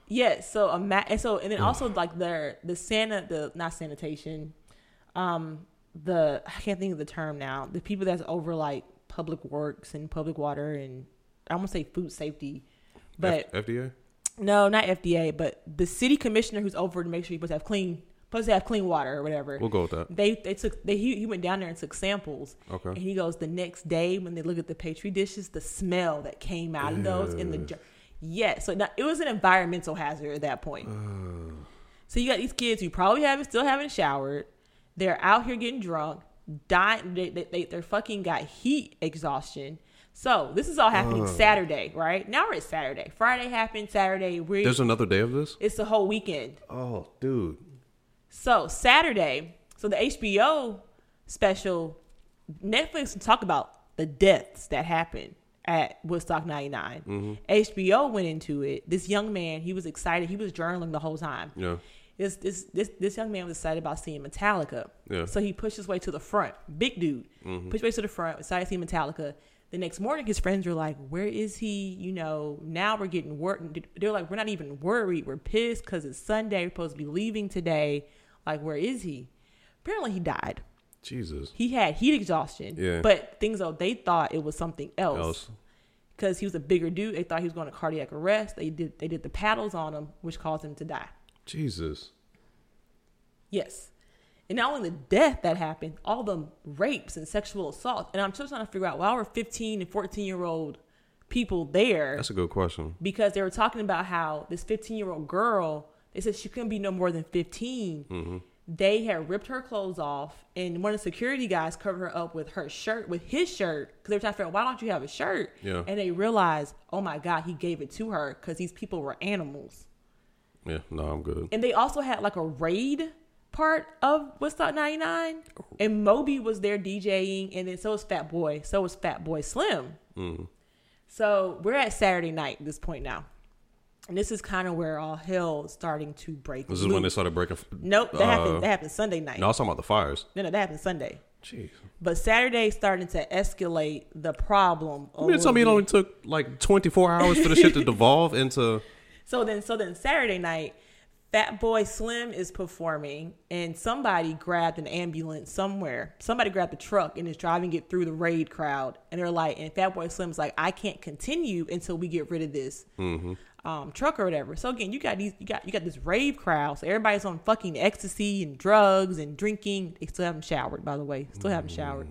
Speaker 1: Yes. So ima- and so and then also like their the Santa the not sanitation, um the I can't think of the term now. The people that's over like public works and public water and I want to say food safety, but
Speaker 2: F- FDA?
Speaker 1: no, not FDA, but the city commissioner who's over to make sure to have clean supposed to have clean water or whatever.
Speaker 2: We'll go with that.
Speaker 1: They they took they he, he went down there and took samples.
Speaker 2: Okay.
Speaker 1: And he goes the next day when they look at the petri dishes, the smell that came out of those in the. Yeah, so now, it was an environmental hazard at that point. so you got these kids who probably haven't still haven't showered. They're out here getting drunk, dying. They, they, they they're fucking got heat exhaustion. So this is all happening Saturday, right? Now we're at Saturday. Friday happened. Saturday we
Speaker 2: There's another day of this?
Speaker 1: it's the whole weekend.
Speaker 2: Oh, dude.
Speaker 1: So Saturday, so the HBO special, Netflix talk about the deaths that happened at Woodstock '99. Mm-hmm. HBO went into it. This young man, he was excited. He was journaling the whole time.
Speaker 2: Yeah.
Speaker 1: This this this this young man was excited about seeing Metallica.
Speaker 2: Yeah.
Speaker 1: So he pushed his way to the front. Big dude. Mm-hmm. Pushed his way to the front, excited to see Metallica. The next morning his friends were like, Where is he? You know, now we're getting worried. They're like, We're not even worried. We're pissed because it's Sunday. We're supposed to be leaving today. Like, where is he? Apparently he died.
Speaker 2: Jesus.
Speaker 1: He had heat exhaustion.
Speaker 2: Yeah.
Speaker 1: But things though, they thought it was something else because he was a bigger dude. They thought he was going to cardiac arrest. They did they did the paddles on him, which caused him to die.
Speaker 2: Jesus.
Speaker 1: Yes. And not only the death that happened, all the rapes and sexual assault. And I'm still trying to figure out why were 15 and 14 year old people there
Speaker 2: That's a good question.
Speaker 1: because they were talking about how this 15 year old girl, they said she couldn't be no more than 15. They had ripped her clothes off, and one of the security guys covered her up with her shirt, with his shirt, because they were trying to figure out why don't you have a shirt?
Speaker 2: Yeah.
Speaker 1: And they realized, oh my God, he gave it to her because these people were animals.
Speaker 2: Yeah, no, I'm good.
Speaker 1: And they also had like a raid part of What's Woodstock 99. And Moby was there DJing, and then so was Fatboy. So was Fatboy Slim.
Speaker 2: Mm.
Speaker 1: So we're at Saturday night at this point now. And this is kind of where all hell is starting to break.
Speaker 2: This is when they started breaking.
Speaker 1: Nope, that
Speaker 2: uh,
Speaker 1: happened. That happened Sunday night.
Speaker 2: No, I was talking about the fires.
Speaker 1: No, no, that happened Sunday.
Speaker 2: Jeez.
Speaker 1: But Saturday starting to escalate the problem. a
Speaker 2: You mean tell me it only took like 24 hours for the shit to [laughs] devolve into.
Speaker 1: So then, so then Saturday night, Fatboy Slim is performing, and somebody grabbed an ambulance somewhere. Somebody grabbed the truck and is driving it through the raid crowd. And they're like, and Fatboy Slim's like, I can't continue until we get rid of this um, truck or whatever. So again, you got these, you got you got this rave crowd. So everybody's on fucking ecstasy and drugs and drinking. They still haven't showered, by the way. Still haven't showered.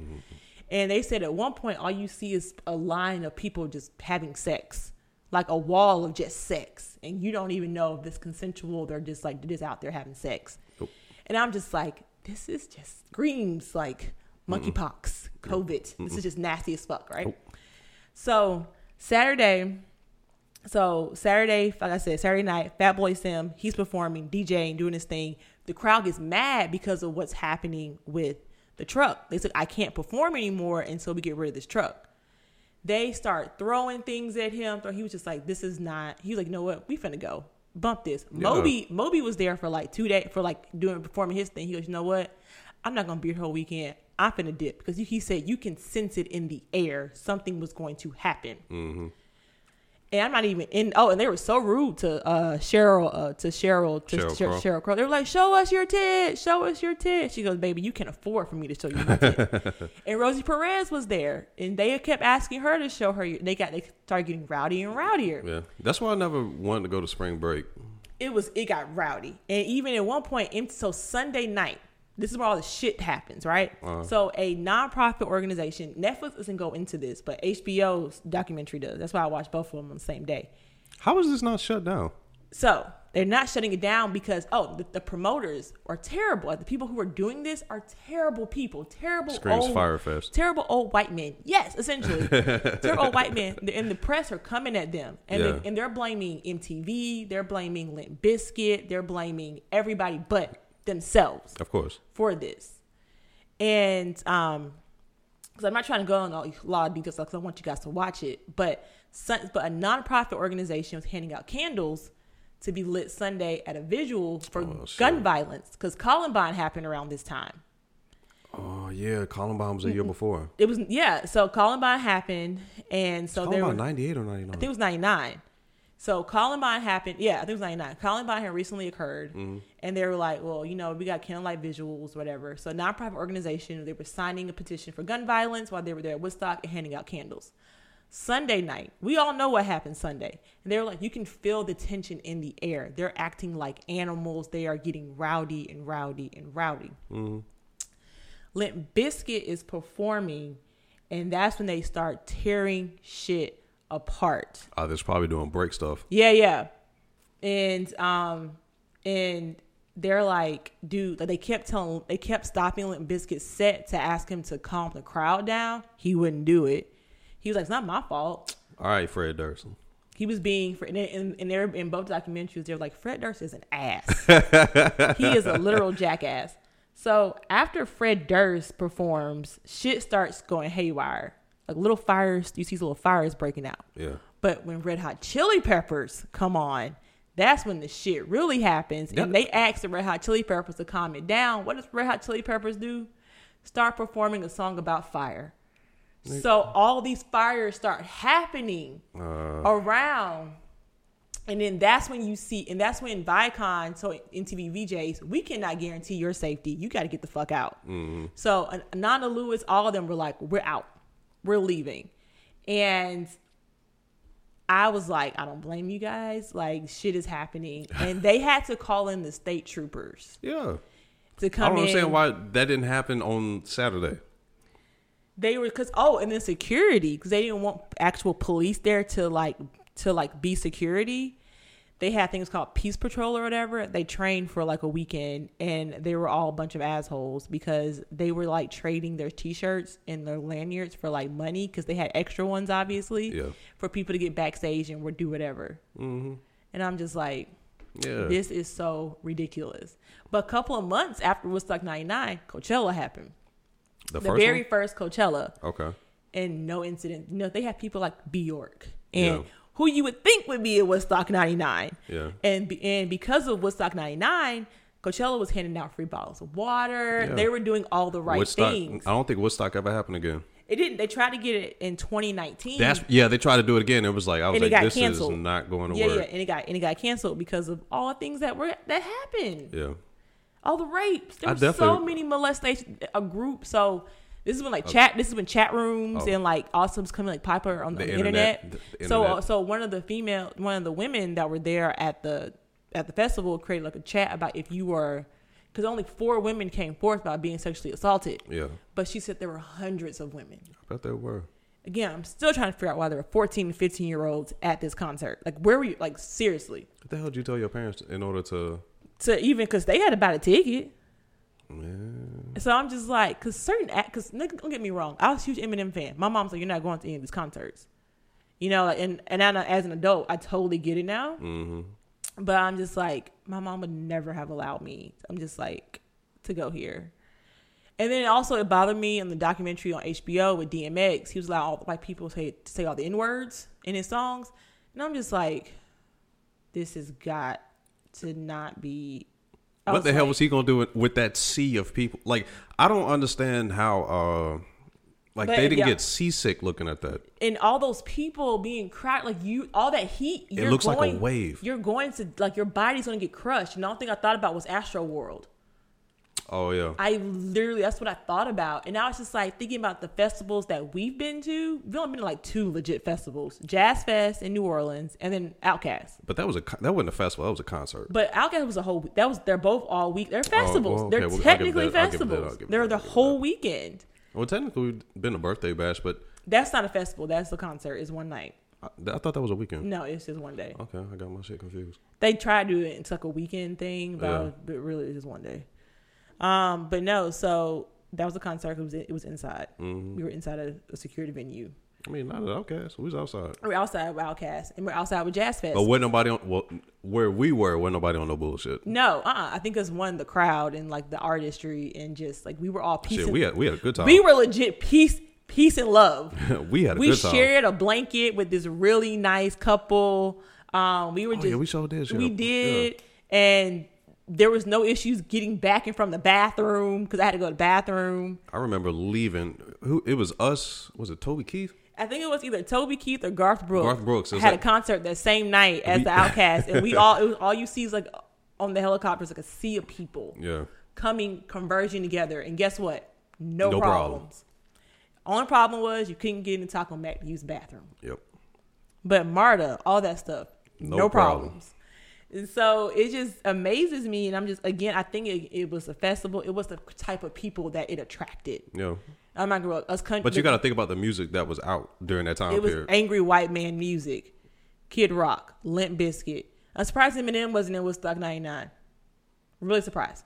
Speaker 1: And they said at one point, all you see is a line of people just having sex, like a wall of just sex, and you don't even know if it's consensual. They're just like they're just out there having sex,
Speaker 2: Nope.
Speaker 1: and I'm just like, this is just screams like monkeypox, COVID. This is just nasty as fuck, right?
Speaker 2: Nope.
Speaker 1: So Saturday, so Saturday, like I said, Saturday night, Fatboy Slim, he's performing, DJing, doing his thing. The crowd gets mad because of what's happening with the truck. They said, I can't perform anymore until we get rid of this truck. They start throwing things at him. He was just like, this is not, he was like, you know what? We finna go. Bump this. Moby, Moby was there for like two days, for like doing, performing his thing. He goes, you know what? I'm not gonna be here the whole weekend. I'm finna dip because he said you can sense it in the air. Something was going to happen.
Speaker 2: Mm-hmm.
Speaker 1: And I'm not even in. Oh, and they were so rude to uh, Sheryl, uh, to Sheryl, to
Speaker 2: Sheryl
Speaker 1: Sheryl,
Speaker 2: Crow.
Speaker 1: Sheryl Crow. They were like, "Show us your tit, show us your tit." She goes, "Baby, you can't afford for me to show you my tit." [laughs] and Rosie Perez was there, and they kept asking her to show her. They got they started getting rowdy and rowdier.
Speaker 2: Yeah, that's why I never wanted to go to spring break.
Speaker 1: It was it got rowdy, and even at one point, in- so Sunday night. This is where all the shit happens, right?
Speaker 2: Uh-huh.
Speaker 1: So a nonprofit organization, Netflix doesn't go into this, but HBO's documentary does. That's why I watched both of them on the same day.
Speaker 2: How is this not shut down?
Speaker 1: So they're not shutting it down because oh, the, the promoters are terrible. The people who are doing this are terrible people. Terrible
Speaker 2: Screams
Speaker 1: old,
Speaker 2: Fyre Fest.
Speaker 1: Terrible old white men. Yes, essentially, [laughs] terrible old white men. And the press are coming at them, and
Speaker 2: Yeah.
Speaker 1: they, and they're blaming MTV. They're blaming Limp Bizkit. They're blaming everybody but themselves
Speaker 2: Of course.
Speaker 1: for this. And um because I'm not trying to go on a lot of details because I want you guys to watch it, but sun, but a nonprofit organization was handing out candles to be lit Sunday at a visual for
Speaker 2: Oh,
Speaker 1: gun violence because Columbine happened around this time.
Speaker 2: Oh yeah, Columbine was a year before.
Speaker 1: It was yeah, so Columbine happened, and so there
Speaker 2: Columbine
Speaker 1: were,
Speaker 2: ninety eight or ninety nine.
Speaker 1: I think it was 99. So Columbine happened. Yeah, I think it was 99. Columbine had recently occurred. Mm-hmm. And they were like, well, you know, we got candlelight visuals, whatever. So nonprofit organization, they were signing a petition for gun violence while they were there at Woodstock and handing out candles. Sunday night, we all know what happened Sunday. And they were like, you can feel the tension in the air. They're acting like animals. They are getting rowdy and rowdy and rowdy. Mm-hmm. Limp Bizkit is performing, and that's when they start tearing shit apart.
Speaker 2: Oh, they're probably doing break stuff.
Speaker 1: Yeah, yeah. And um and they're like, dude, like they kept telling they kept stopping Limp Bizkit set to ask him to calm the crowd down. He wouldn't do it. He was like, It's not my fault.
Speaker 2: All right, Fred Durst.
Speaker 1: He was being and in, in, in both documentaries, they're like, Fred Durst is an ass. [laughs] he is a literal jackass. So after Fred Durst performs, shit starts going haywire. Like little fires, you see little fires breaking out.
Speaker 2: Yeah.
Speaker 1: But when Red Hot Chili Peppers come on, that's when the shit really happens.
Speaker 2: Yeah.
Speaker 1: And they ask the Red Hot Chili Peppers to calm it down. What does Red Hot Chili Peppers do? Start performing a song about fire. So all these fires start happening
Speaker 2: Uh,
Speaker 1: around. And then that's when you see, and that's when Viacom, so MTV VJs, we cannot guarantee your safety. You got to get the fuck out. So uh, Ananda Lewis, all of them were like, we're out, we're leaving, and I was like, I don't blame you guys. Like shit is happening, [laughs] and they had to call in the state troopers
Speaker 2: yeah.
Speaker 1: to come I
Speaker 2: don't understand why that didn't happen on Saturday.
Speaker 1: they were because oh, and then security because they didn't want actual police there to like to like be security. They had things called peace patrol or whatever. They trained for like a weekend, and they were all a bunch of assholes because they were like trading their T-shirts and their lanyards for like money because they had extra ones, obviously,
Speaker 2: Yeah.
Speaker 1: for people to get backstage and would do whatever.
Speaker 2: Mm-hmm.
Speaker 1: And I'm just like,
Speaker 2: Yeah.
Speaker 1: this is so ridiculous. But a couple of months after Woodstock '99, Coachella happened.
Speaker 2: the
Speaker 1: The, very
Speaker 2: one?
Speaker 1: first Coachella
Speaker 2: Okay.
Speaker 1: and no incident. You know, they have people like Bjork and
Speaker 2: Yeah.
Speaker 1: Who you would think would be at Woodstock '99.
Speaker 2: Yeah.
Speaker 1: And and because of Woodstock '99, Coachella was handing out free bottles of water.
Speaker 2: Yeah.
Speaker 1: They were doing all the right
Speaker 2: Woodstock.
Speaker 1: things.
Speaker 2: I don't think Woodstock ever happened again.
Speaker 1: It didn't. They tried to get it in 2019.
Speaker 2: That's yeah. They tried to do it again. It was like I was like, this
Speaker 1: canceled.
Speaker 2: is not going to
Speaker 1: yeah,
Speaker 2: work.
Speaker 1: yeah, and it got and it got canceled because of all the things that were that happened.
Speaker 2: Yeah.
Speaker 1: all the rapes. There
Speaker 2: I
Speaker 1: were so many molestation. A group. So this is when like chat. This is when chat rooms
Speaker 2: Oh.
Speaker 1: and like awesomes coming like popular on the,
Speaker 2: The
Speaker 1: internet.
Speaker 2: internet, the- the
Speaker 1: so
Speaker 2: internet.
Speaker 1: uh, so one of the female, one of the women that were there at the at the festival created like a chat about if you were because only four women came forth about being sexually assaulted.
Speaker 2: Yeah,
Speaker 1: But she said there were hundreds of women.
Speaker 2: I bet there were.
Speaker 1: Again, I'm still trying to figure out why there were 14 and 15 year olds at this concert. Like, where were you? Like, seriously.
Speaker 2: What the hell did you tell your parents in order to?
Speaker 1: To even, because they had to buy a ticket. So I'm just like, because certain act, because don't get me wrong, I was a huge Eminem fan. My mom's like, you're not going to any of these concerts. You know, and, and I know as an adult, I totally get it now.
Speaker 2: hmm
Speaker 1: But I'm just like, my mom would never have allowed me. I'm just like, to go here. And then also it bothered me in the documentary on HBO with DMX. He was allowed all the white people to say, to say all the N words in his songs. And I'm just like, this has got to not be. I
Speaker 2: what the hell was he gonna do with- with that sea of people? Like, I don't understand how. uh Like
Speaker 1: But
Speaker 2: they didn't
Speaker 1: y'all-
Speaker 2: get seasick looking at that.
Speaker 1: and all those people being cracked, like you, all that heat. You're
Speaker 2: looks like a wave.
Speaker 1: You're going to like your body's going to get crushed. And the only thing I thought about was Astroworld.
Speaker 2: Oh yeah,
Speaker 1: I literally that's what I thought about, and I was just like thinking about the festivals that we've been to. We've only been to like two legit festivals: Jazz Fest in New Orleans, and then OutKast.
Speaker 2: but that was a that wasn't a festival. That was a concert.
Speaker 1: But OutKast was a whole. That was they're both all week. They're oh, festivals.
Speaker 2: Oh, okay,
Speaker 1: they're
Speaker 2: well,
Speaker 1: technically
Speaker 2: that- I'll that-
Speaker 1: festivals. They're
Speaker 2: that,
Speaker 1: the whole weekend.
Speaker 2: well, technically, we've been a birthday bash, but
Speaker 1: That's not a festival. That's a concert. It's one night.
Speaker 2: I, I thought that was a weekend.
Speaker 1: No, it's just one day.
Speaker 2: Okay, I got my shit confused.
Speaker 1: They tried to do it. It's like a weekend thing, but,
Speaker 2: Yeah.
Speaker 1: but really it's just one day. Um, but no. So that was a concert. It was it was inside.
Speaker 2: Mm-hmm.
Speaker 1: We were inside a, a security venue.
Speaker 2: I mean, not at OutKast. We was outside.
Speaker 1: We're outside with OutKast, and we're outside with Jazz Fest.
Speaker 2: But wasn't nobody on well, where we were, wasn't nobody on no bullshit.
Speaker 1: no, uh, uh I think it's one the crowd and like the artistry and just like we were all peace.
Speaker 2: Shit,
Speaker 1: and,
Speaker 2: we had we had a good time.
Speaker 1: we were legit peace, peace and love. [laughs]
Speaker 2: we had a
Speaker 1: we
Speaker 2: good time.
Speaker 1: shared a blanket with this really nice couple. Um, we were
Speaker 2: Oh,
Speaker 1: just
Speaker 2: yeah, we sure did. share
Speaker 1: we did, and there was no issues getting back and from the bathroom because I had to go to the bathroom.
Speaker 2: I remember leaving. Who it was us? Was it Toby Keith?
Speaker 1: I think it was either Toby Keith or Garth Brooks.
Speaker 2: Garth Brooks,
Speaker 1: had
Speaker 2: like-
Speaker 1: a concert that same night as
Speaker 2: We-
Speaker 1: the [laughs] OutKast, and we all it was, all you see is like on the helicopters like a sea of people
Speaker 2: Yeah.
Speaker 1: coming converging together. And guess what? No,
Speaker 2: No problem.
Speaker 1: problems. Only problem was you couldn't get in the Taco Mac to use the bathroom.
Speaker 2: Yep.
Speaker 1: But Marta, all that stuff, no,
Speaker 2: No problem.
Speaker 1: problems. And so it just amazes me, and I'm just again, I think it, it was a festival. It was the type of people that it attracted.
Speaker 2: Yeah.
Speaker 1: I'm not gonna us country,
Speaker 2: But you got to think about the music that was out during that time
Speaker 1: it was
Speaker 2: period.
Speaker 1: angry white man music, Kid Rock, Limp Bizkit. I'm surprised Eminem wasn't in Woodstock '99. Really surprised.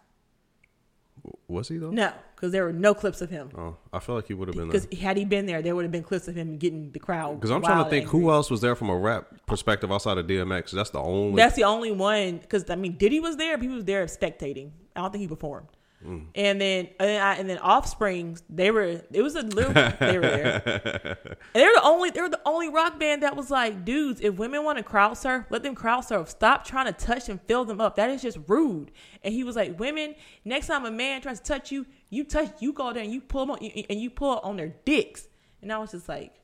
Speaker 2: Was he though?
Speaker 1: No, because there were no clips of him.
Speaker 2: Oh, I feel like he would have been.
Speaker 1: Because had he been there, there would have been clips of him getting the crowd.
Speaker 2: Because I'm trying to think
Speaker 1: and
Speaker 2: who else was there from a rap perspective outside of DMX. That's the only.
Speaker 1: That's the only one. Because I mean, Diddy was there. But he was there spectating. I don't think he performed.
Speaker 2: Mm.
Speaker 1: And then and then, I, and then Offspring, they were. It was a little. they were there. [laughs] And they were the only. They were the only rock band that was like, dudes, if women want to crowd surf, let them crowd surf. Stop trying to touch and fill them up. That is just rude. And he was like, women, next time a man tries to touch you, you touch, you go there and you pull them on, and you pull on their dicks. And I was just like,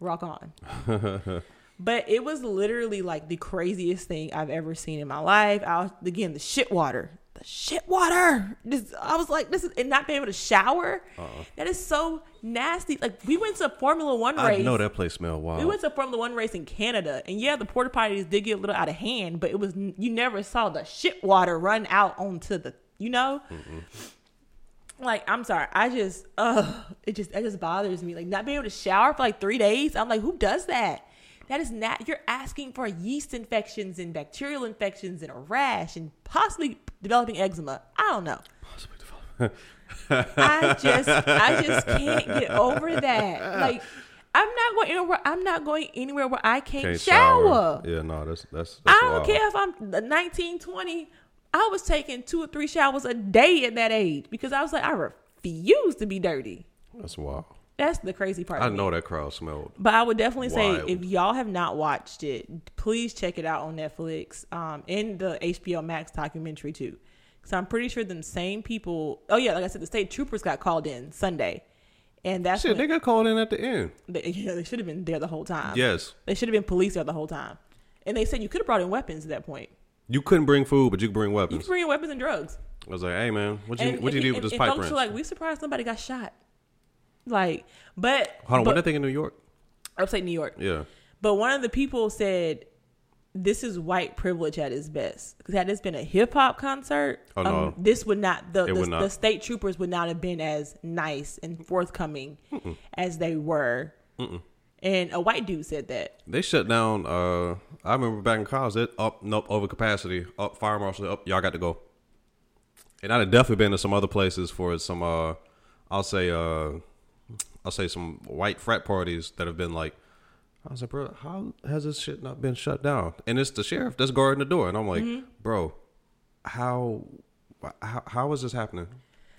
Speaker 1: rock on. [laughs] But it was literally like the craziest thing I've ever seen in my life. I was again the shit water, the shit water. This, I was like, this is and not being able to shower. That is so nasty. Like we went to a Formula One race.
Speaker 2: I know that place smelled wild.
Speaker 1: We went to a Formula One race in Canada, and yeah, the porta potties did get a little out of hand, but it was you never saw the shit water run out onto the, you know. Like I'm sorry, I just, uh, it just, it just bothers me. Like not being able to shower for like three days. I'm like, who does that? That is not. You're asking for yeast infections and bacterial infections and a rash and possibly developing eczema. I don't know. Possibly developing. [laughs] I just I just can't get over that. [laughs] Like I'm not going anywhere. I'm not going anywhere where I can't,
Speaker 2: Can't
Speaker 1: shower.
Speaker 2: Yeah, no, that's that's. that's
Speaker 1: I don't
Speaker 2: wild.
Speaker 1: care if I'm 19, 20. I was taking two or three showers a day at that age because I was like, I refuse to be dirty.
Speaker 2: That's wild.
Speaker 1: That's the crazy part.
Speaker 2: I know that crowd smelled.
Speaker 1: But I would definitely say if y'all have not watched it, please check it out on Netflix um, and the HBO Max documentary too. Because I'm pretty sure the same people. Oh yeah, like I said, the state troopers got called in Sunday, and that's
Speaker 2: Shit, they got called in at the end.
Speaker 1: they, [laughs] you know, they should have been there the whole time.
Speaker 2: Yes,
Speaker 1: they should have been police there the whole time. And they said you could have brought in weapons at that point.
Speaker 2: you couldn't bring food, but you could bring
Speaker 1: You
Speaker 2: weapons.
Speaker 1: could bring in weapons and drugs.
Speaker 2: I was like, hey man, what you
Speaker 1: And-
Speaker 2: what you do with this
Speaker 1: and
Speaker 2: pipe
Speaker 1: were like, we surprised somebody got shot. Like, but
Speaker 2: Hold on,
Speaker 1: but,
Speaker 2: what they think in New York?
Speaker 1: upstate New York.
Speaker 2: Yeah,
Speaker 1: But one of the people said this is white privilege at its best. Because had this been a hip hop concert,
Speaker 2: Oh, no.
Speaker 1: this would not the the,
Speaker 2: would not.
Speaker 1: the state troopers would not have been as nice and forthcoming as they were. And a white dude said that.
Speaker 2: They shut down. Uh, I remember back in college. It up, nope, over capacity. Up, fire marshal. Up, y'all got to go. And I'd have definitely been to some other places for some. Uh, I'll say. Uh, I'll say some white frat parties that have been like. I was like, bro, how has this shit not been shut down? And it's the sheriff that's guarding the door, and I'm like, mm-hmm. bro, how, how, how is this happening?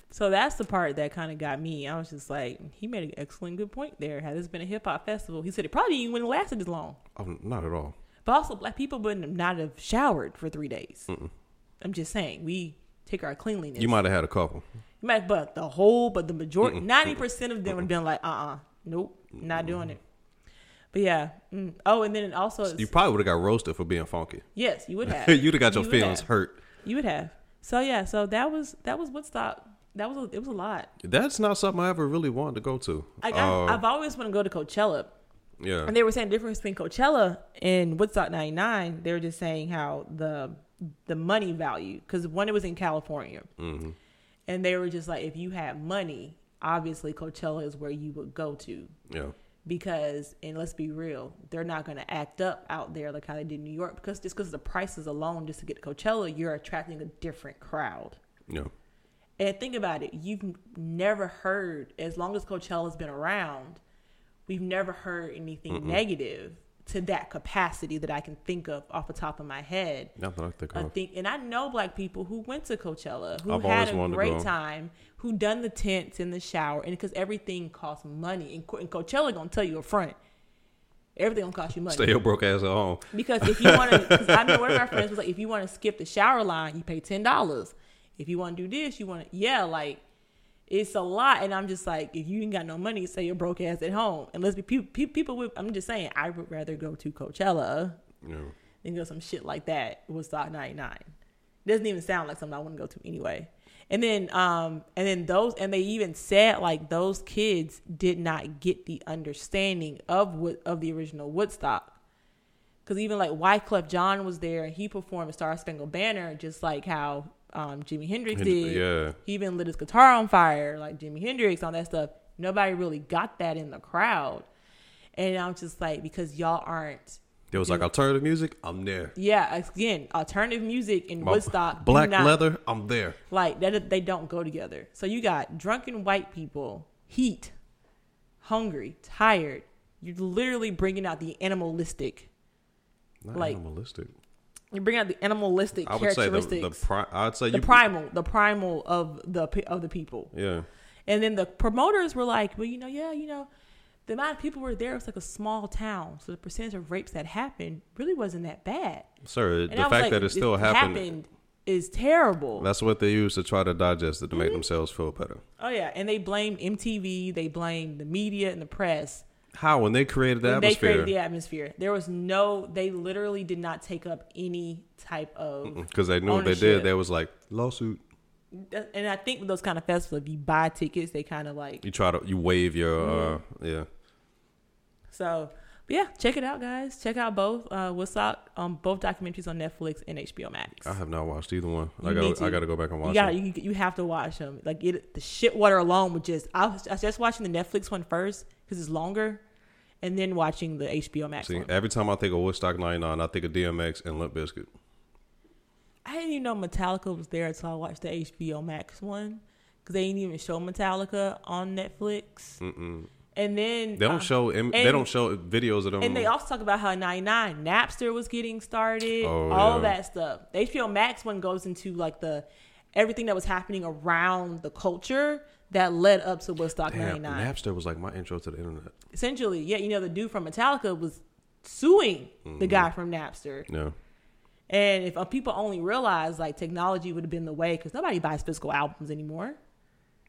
Speaker 1: So that's the part that kind of got me. I was just like, he made an excellent good point there. Had this been a hip hop festival, he said it probably even wouldn't have lasted as long.
Speaker 2: Oh, not at all.
Speaker 1: But also, black people wouldn't have not have showered for three days. I'm just saying, we take our cleanliness.
Speaker 2: You might have had a couple.
Speaker 1: You but the whole, but the majority, ninety percent of them would have been like, uh, uh nope, not doing it. But yeah. Mm. Oh, and then also,
Speaker 2: You probably would have got roasted for being funky. [laughs]
Speaker 1: yes, you would have. [laughs]
Speaker 2: You'd have got your
Speaker 1: You
Speaker 2: feelings
Speaker 1: have.
Speaker 2: hurt.
Speaker 1: You would have. So yeah, so that was that was Woodstock. That was a, it was a lot.
Speaker 2: That's not something I ever really wanted to go to.
Speaker 1: Like
Speaker 2: Uh,
Speaker 1: I, I've always wanted to go to Coachella,
Speaker 2: yeah.
Speaker 1: and they were saying the difference between Coachella and Woodstock '99. They were just saying how the the money value because one it was in California,
Speaker 2: Mm-hmm.
Speaker 1: And they were just like if you had money, obviously Coachella is where you would go to
Speaker 2: yeah.
Speaker 1: because and let's be real, they're not going to act up out there like how they did in New York because just because the prices alone just to get to Coachella, you're attracting a different crowd.
Speaker 2: Yeah.
Speaker 1: And think about it, you've never heard, as long as Coachella's been around, we've never heard anything negative to that capacity that I can think of off the top of my head.
Speaker 2: Not that I think of.
Speaker 1: think, and I know black people who went to Coachella, who
Speaker 2: I've
Speaker 1: had a great time, who done the tents in the shower, and because everything costs money, and, Co- and Coachella gonna tell you up front, everything gonna cost you money.
Speaker 2: Stay your broke ass at home.
Speaker 1: Because if you want to, because I know one of my [laughs] friends was like, if you want to skip the shower line, you pay ten dollars. If you want to do this, you want to, yeah, like it's a lot. And I'm just like, if you ain't got no money, say you're broke ass at home. And let's be people. People would. I'm just saying, I would rather go to Coachella
Speaker 2: Yeah.
Speaker 1: than go some shit like that. Woodstock '99 doesn't even sound like something I want to go to anyway. And then, um, and then those, and they even said like those kids did not get the understanding of what of the original Woodstock. Because even like Wyclef Jean was there and he performed Star Spangled Banner, just like how um, Jimi Hendrix did.
Speaker 2: yeah.
Speaker 1: He even lit his guitar on fire, like Jimi Hendrix, all that stuff. Nobody really got that in the crowd. And I'm just like, because y'all aren't
Speaker 2: There was like alternative music. I'm there.
Speaker 1: yeah, again, alternative music in
Speaker 2: My
Speaker 1: Woodstock,
Speaker 2: Black
Speaker 1: not-
Speaker 2: leather. I'm there.
Speaker 1: like that. They don't go together. So you got drunken white people, heat, hungry, tired. You're literally bringing out the animalistic.
Speaker 2: Not
Speaker 1: Like,
Speaker 2: animalistic.
Speaker 1: You're bringing out the animalistic
Speaker 2: I would say the,
Speaker 1: characteristics.
Speaker 2: the pri- I'd say
Speaker 1: the
Speaker 2: you
Speaker 1: primal, the primal of the of the people.
Speaker 2: Yeah.
Speaker 1: And then the promoters were like, well, you know, yeah, you know, the amount of people were there was like a small town, so the percentage of rapes that happened really wasn't that bad.
Speaker 2: Sir,
Speaker 1: And
Speaker 2: the fact
Speaker 1: like,
Speaker 2: that it still happened,
Speaker 1: is terrible.
Speaker 2: that's what they use to try to digest it to
Speaker 1: Mm-hmm.
Speaker 2: make themselves feel better.
Speaker 1: Oh yeah, and they blame MTV, they blame the media and the press.
Speaker 2: How when they created the
Speaker 1: when they created the atmosphere. There was no, they literally did not take up any type of.
Speaker 2: Because they knew what they did. They was like lawsuit.
Speaker 1: And I think with those kind of festivals, if you buy tickets, they kind of like
Speaker 2: You try to you wave your
Speaker 1: Mm-hmm.
Speaker 2: uh yeah.
Speaker 1: so. But yeah, check it out, guys. Check out both uh, Woodstock, um, both documentaries on Netflix and HBO Max.
Speaker 2: I have not watched either one.
Speaker 1: You
Speaker 2: I got
Speaker 1: to.
Speaker 2: I got to go back and watch it.
Speaker 1: you, you have to watch them. Like it, the shit water alone would just. I was, I was just watching the Netflix one first because it's longer, and then watching the HBO Max
Speaker 2: See,
Speaker 1: one.
Speaker 2: every time I think of Woodstock '99, I think of DMX and Limp Bizkit.
Speaker 1: I didn't even know Metallica was there until I watched the HBO Max one because they didn't even show Metallica on Netflix.
Speaker 2: Mm-mm.
Speaker 1: And then
Speaker 2: They don't
Speaker 1: uh,
Speaker 2: show im- they don't show videos of them.
Speaker 1: And they also talk about how '99 Napster was getting started,
Speaker 2: Oh,
Speaker 1: all
Speaker 2: yeah.
Speaker 1: that stuff. The HBO Max one goes into like the everything that was happening around the culture that led up to Woodstock
Speaker 2: Damn,
Speaker 1: '99.
Speaker 2: Napster was like my intro to the internet.
Speaker 1: Essentially, yeah, you know the dude from Metallica was suing
Speaker 2: Mm-hmm.
Speaker 1: the guy from Napster.
Speaker 2: Yeah.
Speaker 1: And if uh, people only realized like technology would have been the way, because nobody buys physical albums anymore.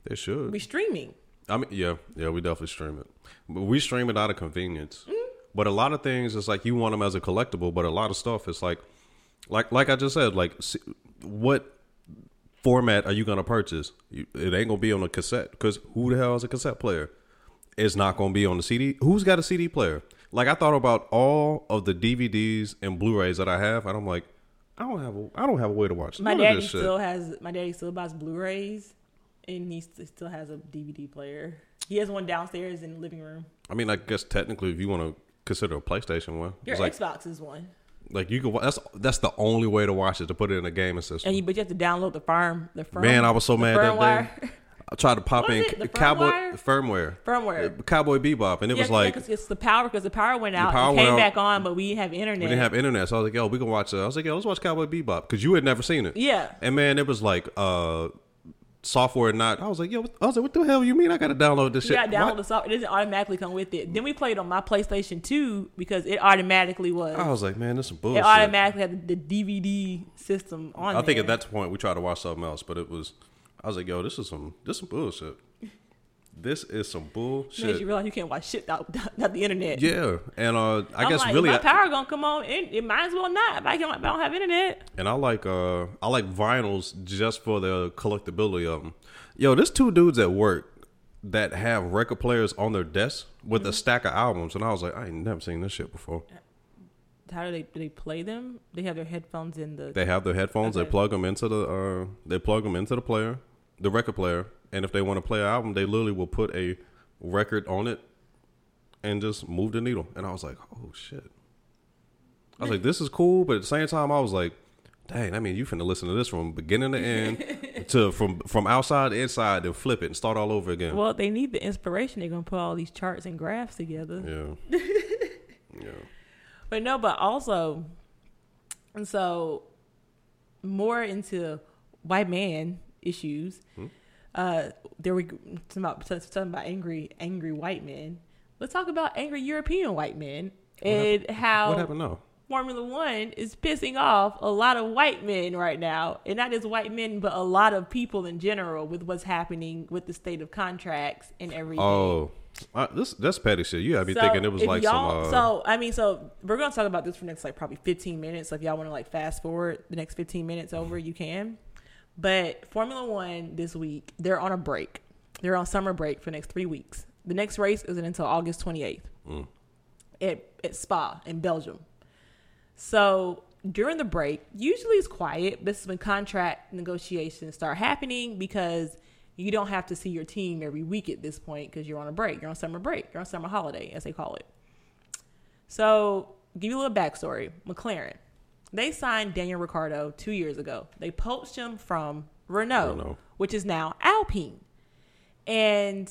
Speaker 2: They should.
Speaker 1: We streaming.
Speaker 2: I mean, yeah, yeah, we definitely stream it, but we stream it out of convenience.
Speaker 1: Mm.
Speaker 2: But a lot of things, it's like you want them as a collectible, but a lot of stuff, it's like, like, like I just said, like, what format are you gonna purchase? You, it ain't gonna be on a cassette because who the hell has a cassette player? It's not gonna be on the CD. Who's got a CD player? Like I thought about all of the DVDs and Blu-rays that I have, and I'm like, I don't have a, I don't have a way to watch
Speaker 1: My daddy
Speaker 2: this shit.
Speaker 1: still has my daddy still buys Blu-rays, and he still has a DVD player. He has one downstairs in the living room.
Speaker 2: I mean, I guess technically, if you want to consider a PlayStation one,
Speaker 1: Your
Speaker 2: it's like
Speaker 1: Xbox is one,
Speaker 2: like you can. That's that's the only way to watch it to put it in a gaming system.
Speaker 1: and you but you have to download the firm the firm.
Speaker 2: Man, I was so mad that day. I tried to pop in
Speaker 1: it? The
Speaker 2: Cowboy
Speaker 1: firmware?
Speaker 2: firmware,
Speaker 1: Firmware.
Speaker 2: Uh, Cowboy Bebop, and it
Speaker 1: Yeah,
Speaker 2: was
Speaker 1: yeah,
Speaker 2: like
Speaker 1: it's the power because the power went out.
Speaker 2: power
Speaker 1: it came back on, but we didn't have internet.
Speaker 2: we didn't have internet, so I was like, "Yo, we can watch." Uh, I was like, "Yo, let's watch Cowboy Bebop" because you had never seen it.
Speaker 1: Yeah.
Speaker 2: And man, it was like uh software or not. I was like, "Yo," I was like, "What the hell you mean? I got to download this shit?"
Speaker 1: to download the software. It doesn't automatically come with it. Then we played on my PlayStation 2 because it automatically was.
Speaker 2: I was like, "Man, this is some
Speaker 1: it automatically had the, the DVD system on.
Speaker 2: I think
Speaker 1: there.
Speaker 2: at that point we tried to watch something else, but it was. I was like, "Yo, this is some this is some bullshit. This is some bullshit."
Speaker 1: you realize you can't watch shit without, without [laughs] the internet.
Speaker 2: Yeah, and uh, I
Speaker 1: I'm
Speaker 2: guess
Speaker 1: like,
Speaker 2: really,
Speaker 1: if my power gonna come on. It, it might as well not. If I, can, if I don't have internet.
Speaker 2: and I like uh, I like vinyls just for the collectability of them. Yo, there's two dudes at work that have record players on their desks with
Speaker 1: Mm-hmm.
Speaker 2: a stack of albums, and I was like, I ain't never seen this shit before.
Speaker 1: How do they do they play them? They have their headphones in the.
Speaker 2: They have their headphones. They plug them into the uh, they plug them into the player, the record player, and if they want to play an album, they literally will put a record on it and just move the needle. And I was like, oh shit. I was like, this is cool, but at the same time, I was like, dang, I mean, you finna listen to this from beginning to end, [laughs] to from from outside to inside, and flip it and start all over again.
Speaker 1: well, they need the inspiration. They're gonna put all these charts and graphs together.
Speaker 2: Yeah, [laughs] yeah.
Speaker 1: But no, but also, and so more into white man issues.
Speaker 2: Hmm?
Speaker 1: Uh, there we go- talking about talking about angry angry white men. Let's talk about angry European white men and how
Speaker 2: What happened now?
Speaker 1: Formula One is pissing off a lot of white men right now, and not just white men, but a lot of people in general with what's happening with the state of contracts and everything.
Speaker 2: Oh, uh, this that's petty shit. You had me
Speaker 1: So,
Speaker 2: thinking it was like some. Uh,
Speaker 1: so I mean, so we're gonna talk about this for next like probably 15 minutes. So if y'all want to like fast forward the next 15 minutes over, you can. But Formula One this week, they're on a break. They're on summer break for the next three weeks. The next race isn't until August 28th
Speaker 2: Mm.
Speaker 1: at, at Spa in Belgium. So during the break, usually it's quiet. This is when contract negotiations start happening because you don't have to see your team every week at this point because you're on a break. You're on summer break. You're on summer holiday, as they call it. So, give you a little backstory. McLaren, they signed Daniel Ricciardo two years ago. They poached him from Renault,
Speaker 2: Renault.
Speaker 1: which is now Alpine. And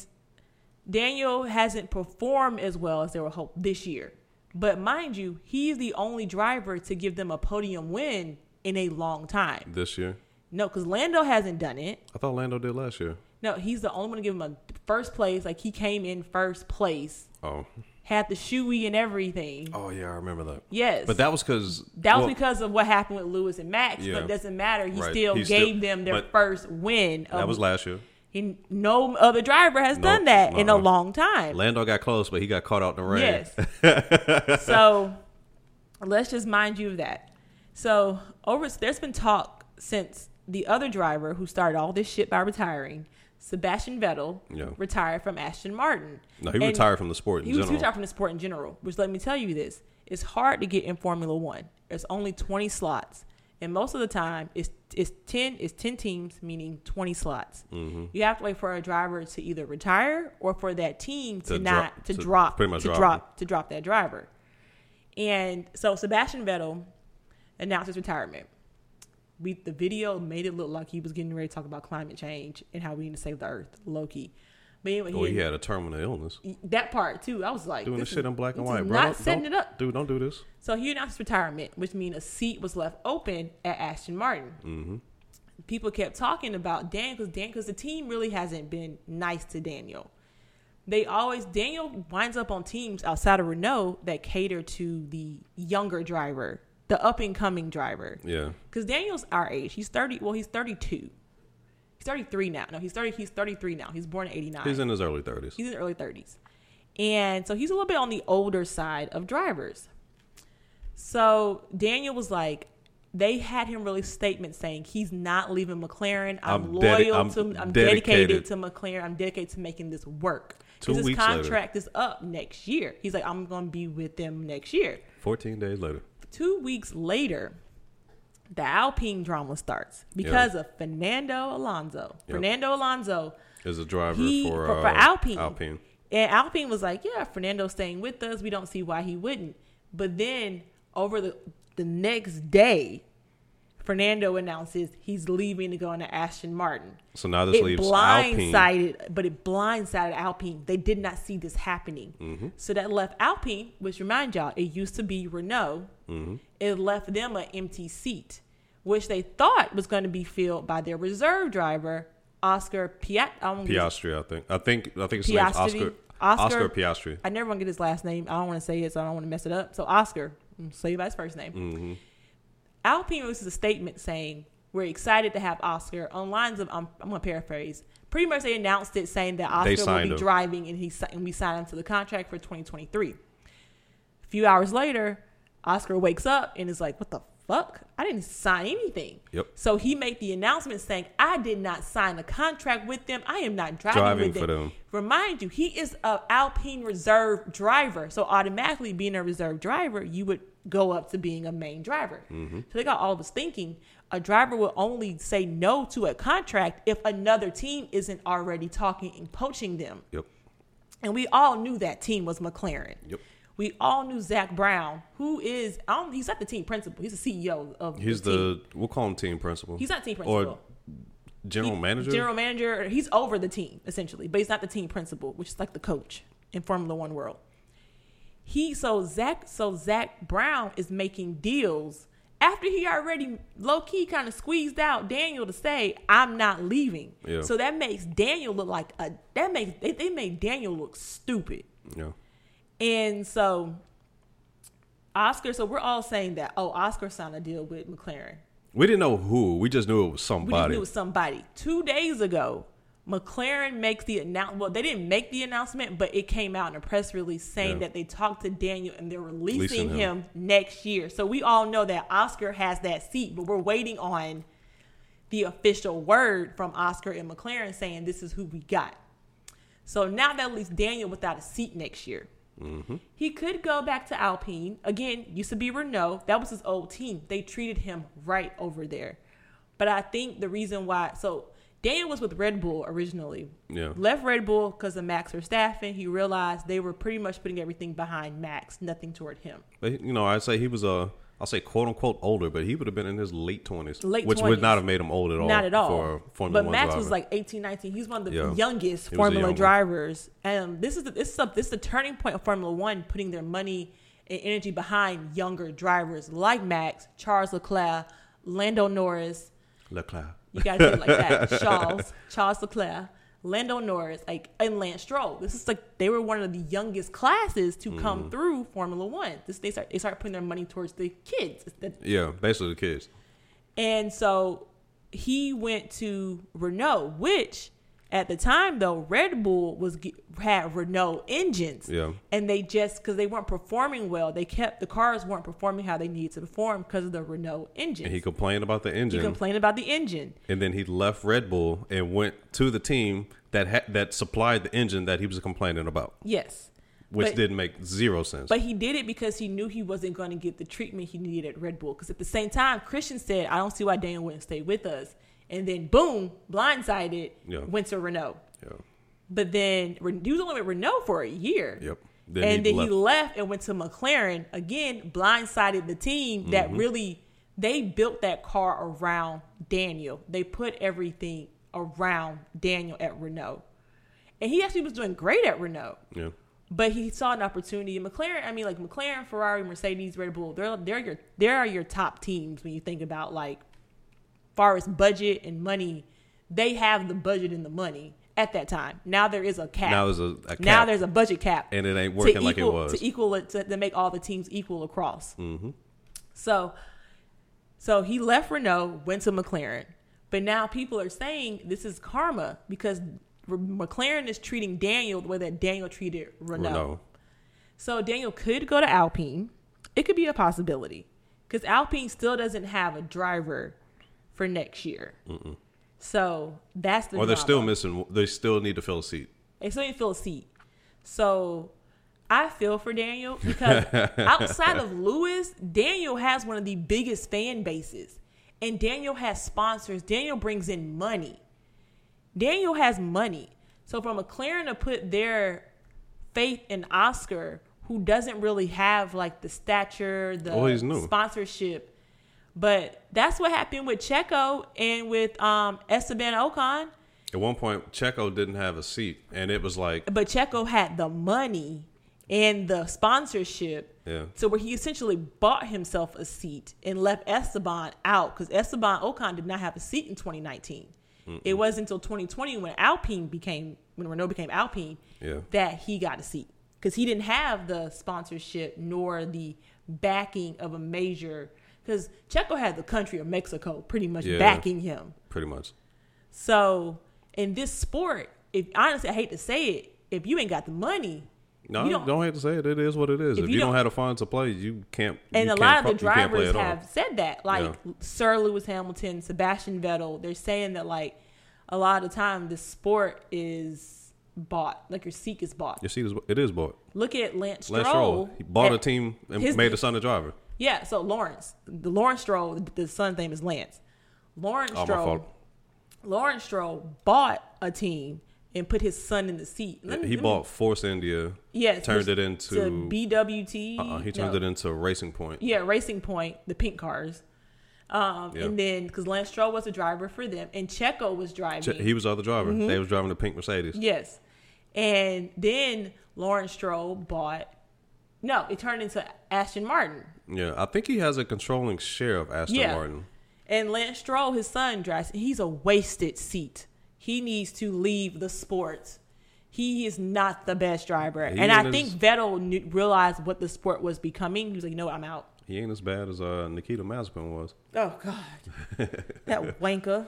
Speaker 1: Daniel hasn't performed as well as they were hoped this year. But mind you, he's the only driver to give them a podium win in a long time.
Speaker 2: this year.
Speaker 1: No, because Lando hasn't done it.
Speaker 2: I thought Lando did last year.
Speaker 1: No, he's the only one to give him a first place. Like he came in first place,
Speaker 2: Oh,
Speaker 1: had the shoey and everything.
Speaker 2: oh yeah, I remember that.
Speaker 1: Yes,
Speaker 2: But that was because
Speaker 1: that was because of what happened with Lewis and Max.
Speaker 2: Yeah.
Speaker 1: But it doesn't matter. He
Speaker 2: Right.
Speaker 1: still
Speaker 2: He
Speaker 1: gave
Speaker 2: still-
Speaker 1: them their first win.
Speaker 2: That was last year.
Speaker 1: he, no other driver has
Speaker 2: No,
Speaker 1: done that in a long time.
Speaker 2: Lando got close, but he got caught out in the rain.
Speaker 1: Yes. [laughs] so let's just mind you of that. So over there's been talk since the other driver who started all this shit by retiring, Sebastian Vettel,
Speaker 2: Yeah.
Speaker 1: retired from Aston Martin.
Speaker 2: No, he
Speaker 1: And
Speaker 2: retired from the sport in
Speaker 1: He was, he
Speaker 2: general.
Speaker 1: retired from the sport in general. Which let me tell you this: it's hard to get in Formula One. There's only 20 slots, and most of the time it's it's 10 it's 10 teams, meaning 20 slots.
Speaker 2: Mm-hmm.
Speaker 1: You have to wait for a driver to either retire or for that team to,
Speaker 2: To
Speaker 1: not
Speaker 2: drop-
Speaker 1: to,
Speaker 2: to
Speaker 1: drop
Speaker 2: pretty much
Speaker 1: to
Speaker 2: drop
Speaker 1: drop to drop that driver. And so Sebastian Vettel announced his retirement. We the video made it look like he was getting ready to talk about climate change and how we need to save the earth, Loki. But anyway,
Speaker 2: oh, he had a terminal illness.
Speaker 1: that part too. I was like,
Speaker 2: Doing this shit in black and white, bro.
Speaker 1: Not setting it up.
Speaker 2: dude. Don't do this.
Speaker 1: So he announced retirement, which means a seat was left open at Aston Martin.
Speaker 2: Mm-hmm.
Speaker 1: People kept talking about Daniel because Dan because the team really hasn't been nice to Daniel. They always Daniel winds up on teams outside of Renault that cater to the younger driver, the up and coming driver.
Speaker 2: Yeah,
Speaker 1: Because Daniel's our age. He's thirty. Well, he's thirty-two. He's thirty-three now. No, he's thirty. He's thirty-three now. He's born in eighty-nine.
Speaker 2: he's in his early thirties.
Speaker 1: He's in the early 30s. And so he's a little bit on the older side of drivers. So Daniel was like, they had him release statements saying he's not leaving McLaren. I'm,
Speaker 2: I'm
Speaker 1: loyal
Speaker 2: dedi- I'm
Speaker 1: to. I'm dedicated.
Speaker 2: dedicated.
Speaker 1: to McLaren. I'm dedicated to making this work.
Speaker 2: Two
Speaker 1: his
Speaker 2: weeks later.
Speaker 1: contract is up next year. He's like, I'm going to be with them next year.
Speaker 2: 14 days later.
Speaker 1: Two weeks later, the Alpine drama starts because of Fernando Alonso.
Speaker 2: Yep.
Speaker 1: Fernando Alonso
Speaker 2: Is a driver
Speaker 1: he
Speaker 2: for,
Speaker 1: for,
Speaker 2: uh,
Speaker 1: for Alpine.
Speaker 2: Alpine.
Speaker 1: And Alpine was like, "Yeah, Fernando's staying with us. We don't see why he wouldn't." But then over the the next day, Fernando announces he's leaving to go into Aston Martin.
Speaker 2: So now this
Speaker 1: It
Speaker 2: leaves Alpine.
Speaker 1: blindsided, but it blindsided Alpine. They did not see this happening.
Speaker 2: Mm-hmm.
Speaker 1: So that left Alpine, which remind y'all, it used to be Renault.
Speaker 2: Mm-hmm.
Speaker 1: It left them an empty seat, which they thought was going to be filled by their reserve driver, Oscar Piat. um,
Speaker 2: Piastri, I think. I think I think it's
Speaker 1: Piastri.
Speaker 2: Oscar.
Speaker 1: Oscar-
Speaker 2: Oscar Piastri.
Speaker 1: I never want to get his last name. I don't want to say it, so I don't want to mess it up. So Oscar, say by his first name.
Speaker 2: Mm-hmm.
Speaker 1: Alpine releases a statement saying we're excited to have Oscar on lines of. Um, I'm, I'm going to paraphrase. Pretty much, they announced it saying that Oscar will be
Speaker 2: him.
Speaker 1: driving, and he and we signed him to the contract for 2023. A few hours later, Oscar wakes up and is like, "What the fuck? I didn't sign anything."
Speaker 2: Yep.
Speaker 1: So he made the announcement saying, "I did not sign a contract with them. I am not driving,
Speaker 2: Driving
Speaker 1: with
Speaker 2: for
Speaker 1: them."
Speaker 2: them.
Speaker 1: Remind you, he is a Alpine reserve driver. So automatically, being a reserve driver, you would go up to being a main driver.
Speaker 2: Mm-hmm.
Speaker 1: So they got all of us thinking a driver will only say no to a contract if another team isn't already talking and poaching them.
Speaker 2: Yep.
Speaker 1: And we all knew that team was McLaren.
Speaker 2: Yep.
Speaker 1: We all knew Zak Brown, who is I don't, he's not the team principal. He's the CEO of
Speaker 2: He's
Speaker 1: the, team.
Speaker 2: the we'll call him team principal.
Speaker 1: He's not team principal.
Speaker 2: or general
Speaker 1: He-
Speaker 2: manager.
Speaker 1: General manager. He's over the team essentially, but he's not the team principal, which is like the coach in Formula One world. He so Zach so Zak Brown is making deals after he already low key kind of squeezed out Daniel to say I'm not leaving.
Speaker 2: Yeah.
Speaker 1: So that makes Daniel look like a that makes they, they made Daniel look stupid.
Speaker 2: yeah.
Speaker 1: And so Oscar, so we're all saying that, oh, Oscar signed a deal with McLaren.
Speaker 2: We didn't know who. We just knew it was somebody.
Speaker 1: We just knew it was somebody. Two days ago, McLaren makes the announcement. Well, they didn't make the announcement, but it came out in a press release saying
Speaker 2: Yeah.
Speaker 1: that they talked to Daniel and they're releasing
Speaker 2: Releasing
Speaker 1: him.
Speaker 2: him.
Speaker 1: next year. So we all know that Oscar has that seat, but we're waiting on the official word from Oscar and McLaren saying this is who we got. So now that leaves Daniel without a seat next year. Mm-hmm. He could go back to Alpine. Again, used to be Renault. That was his old team. They treated him right over there. But I think the reason why, so Daniel was with Red Bull originally.
Speaker 2: Yeah.
Speaker 1: Left Red Bull because of Max Verstappen. He realized they were pretty much putting everything behind Max, nothing toward him.
Speaker 2: But you know, I'd say he was a, I'll say quote unquote older, but he would have been in his late twenties,
Speaker 1: Late
Speaker 2: which
Speaker 1: 20s.
Speaker 2: would not have made him old at all.
Speaker 1: Not at all.
Speaker 2: For Formula
Speaker 1: but Max
Speaker 2: driver.
Speaker 1: was like 18, 19. He's one of the
Speaker 2: Yeah.
Speaker 1: youngest
Speaker 2: He was a
Speaker 1: Formula
Speaker 2: young one.
Speaker 1: drivers. And this is the, this is a, this is the turning point of Formula One, putting their money and energy behind younger drivers like Max, Charles Leclerc, Lando Norris.
Speaker 2: Leclerc.
Speaker 1: You gotta say it like that. [laughs] Charles, Charles Leclerc, Lando Norris, like and Lance Stroll. This is like they were one of the youngest classes to
Speaker 2: Mm-hmm.
Speaker 1: come through Formula One. This they start they start putting their money towards the kids. The
Speaker 2: Yeah, basically the kids.
Speaker 1: and so he went to Renault, which at the time though Red Bull was had Renault engines.
Speaker 2: Yeah.
Speaker 1: And they just because they weren't performing well, they kept the cars weren't performing how they needed to perform because of the Renault engine.
Speaker 2: And he complained about the engine.
Speaker 1: he complained about the engine.
Speaker 2: and then he left Red Bull and went to the team that ha- that supplied the engine that he was complaining about,
Speaker 1: Yes.
Speaker 2: which
Speaker 1: But-
Speaker 2: didn't make zero sense.
Speaker 1: But he did it because he knew he wasn't going to get the treatment he needed at Red Bull. Because at the same time, Christian said, "I don't see why Daniel wouldn't stay with us." And then, boom, blindsided,
Speaker 2: Yeah.
Speaker 1: went to Renault.
Speaker 2: yeah.
Speaker 1: But then he was only with Renault for a year.
Speaker 2: Yep. Then
Speaker 1: and
Speaker 2: he
Speaker 1: then he
Speaker 2: left.
Speaker 1: left and went to McLaren again, blindsided the team that
Speaker 2: Mm-hmm.
Speaker 1: really they built that car around Daniel. They put everything around Daniel at Renault, and he actually was doing great at Renault.
Speaker 2: Yeah.
Speaker 1: But he saw an opportunity. in McLaren, I mean, like McLaren, Ferrari, Mercedes, Red Bull. They're they're your they are your top teams when you think about like far as budget and money. They have the budget and the money at that time. Now there is a cap.
Speaker 2: Now there's a, a cap,
Speaker 1: Now there's a budget cap,
Speaker 2: and it ain't working like it was.
Speaker 1: to equal it to, to make all the teams equal across. Mm-hmm. So, so he left Renault, went to McLaren, but now people are saying this is karma because McLaren is treating Daniel the way that Daniel treated Renault.
Speaker 2: Renault.
Speaker 1: So Daniel could go to Alpine. It could be a possibility. because Alpine still doesn't have a driver for next year. So that's the
Speaker 2: Or they're still missing. They still need to fill a seat.
Speaker 1: They still need to fill a seat. So I feel for Daniel because [laughs] outside of Lewis, Daniel has one of the biggest fan bases. And Daniel has sponsors. Daniel brings in money. Daniel has money. So for McLaren to put their faith in Oscar, who doesn't really have like the stature, the
Speaker 2: Oh,
Speaker 1: sponsorship. But that's what happened with Checo and with um, Esteban Ocon.
Speaker 2: At one point, Checo didn't have a seat, and it was like,
Speaker 1: but Checo had the money and the sponsorship
Speaker 2: yeah,
Speaker 1: to where he essentially bought himself a seat and left Esteban out because Esteban Ocon did not have a seat in 2019. It wasn't until 2020 when Alpine became when Renault became Alpine
Speaker 2: Yeah.
Speaker 1: that he got a seat because he didn't have the sponsorship nor the backing of a major because Checo had the country of Mexico pretty much
Speaker 2: Yeah.
Speaker 1: backing him.
Speaker 2: pretty much.
Speaker 1: So in this sport, if honestly I hate to say it, if you ain't got the money,
Speaker 2: No,
Speaker 1: You
Speaker 2: don't,
Speaker 1: don't-
Speaker 2: hate to say it. It is what it is.
Speaker 1: If
Speaker 2: If,
Speaker 1: you
Speaker 2: don't
Speaker 1: don't-
Speaker 2: have the funds to play, you can't.
Speaker 1: and
Speaker 2: you
Speaker 1: a
Speaker 2: can't
Speaker 1: lot of the
Speaker 2: you can't play
Speaker 1: drivers
Speaker 2: at all.
Speaker 1: have said that. Like Sir Lewis Hamilton, Sebastian Vettel, they're saying that like a lot of the time the sport is bought, like your seat is bought.
Speaker 2: Your seat is it is bought.
Speaker 1: Look at Lance Stroll.
Speaker 2: Lance Stroll, he bought a team and
Speaker 1: his-
Speaker 2: made the son a driver.
Speaker 1: Yeah, so Lawrence, the Lawrence Stroll, the, son's name is Lance. Lawrence
Speaker 2: Oh,
Speaker 1: Stroll. Lawrence Stroll bought a team and put his son in the seat. Let me-
Speaker 2: He
Speaker 1: let me-
Speaker 2: bought Force India.
Speaker 1: yes,
Speaker 2: turned it into-
Speaker 1: to BWT.
Speaker 2: Uh, he turned
Speaker 1: no.
Speaker 2: it into Racing Point.
Speaker 1: Yeah, Racing Point, the pink cars. Um,
Speaker 2: Yeah.
Speaker 1: And then because Lance Stroll was a driver for them, and Checo was driving.
Speaker 2: Che- He was the other driver.
Speaker 1: Mm-hmm.
Speaker 2: They was driving the pink Mercedes.
Speaker 1: yes, and then Lawrence Stroll bought. No, it turned into Aston Martin,
Speaker 2: Yeah, I think he has a controlling share of Aston
Speaker 1: Yeah.
Speaker 2: Martin.
Speaker 1: and Lance Stroll, his son, drives. He's a wasted seat. He needs to leave the sport. He is not the best driver,
Speaker 2: He
Speaker 1: and I think Vettel knew, realized what the sport was becoming. He was like, "No, I'm out."
Speaker 2: He ain't as bad as uh, Nikita Mazepin was.
Speaker 1: Oh God, [laughs] that wanker.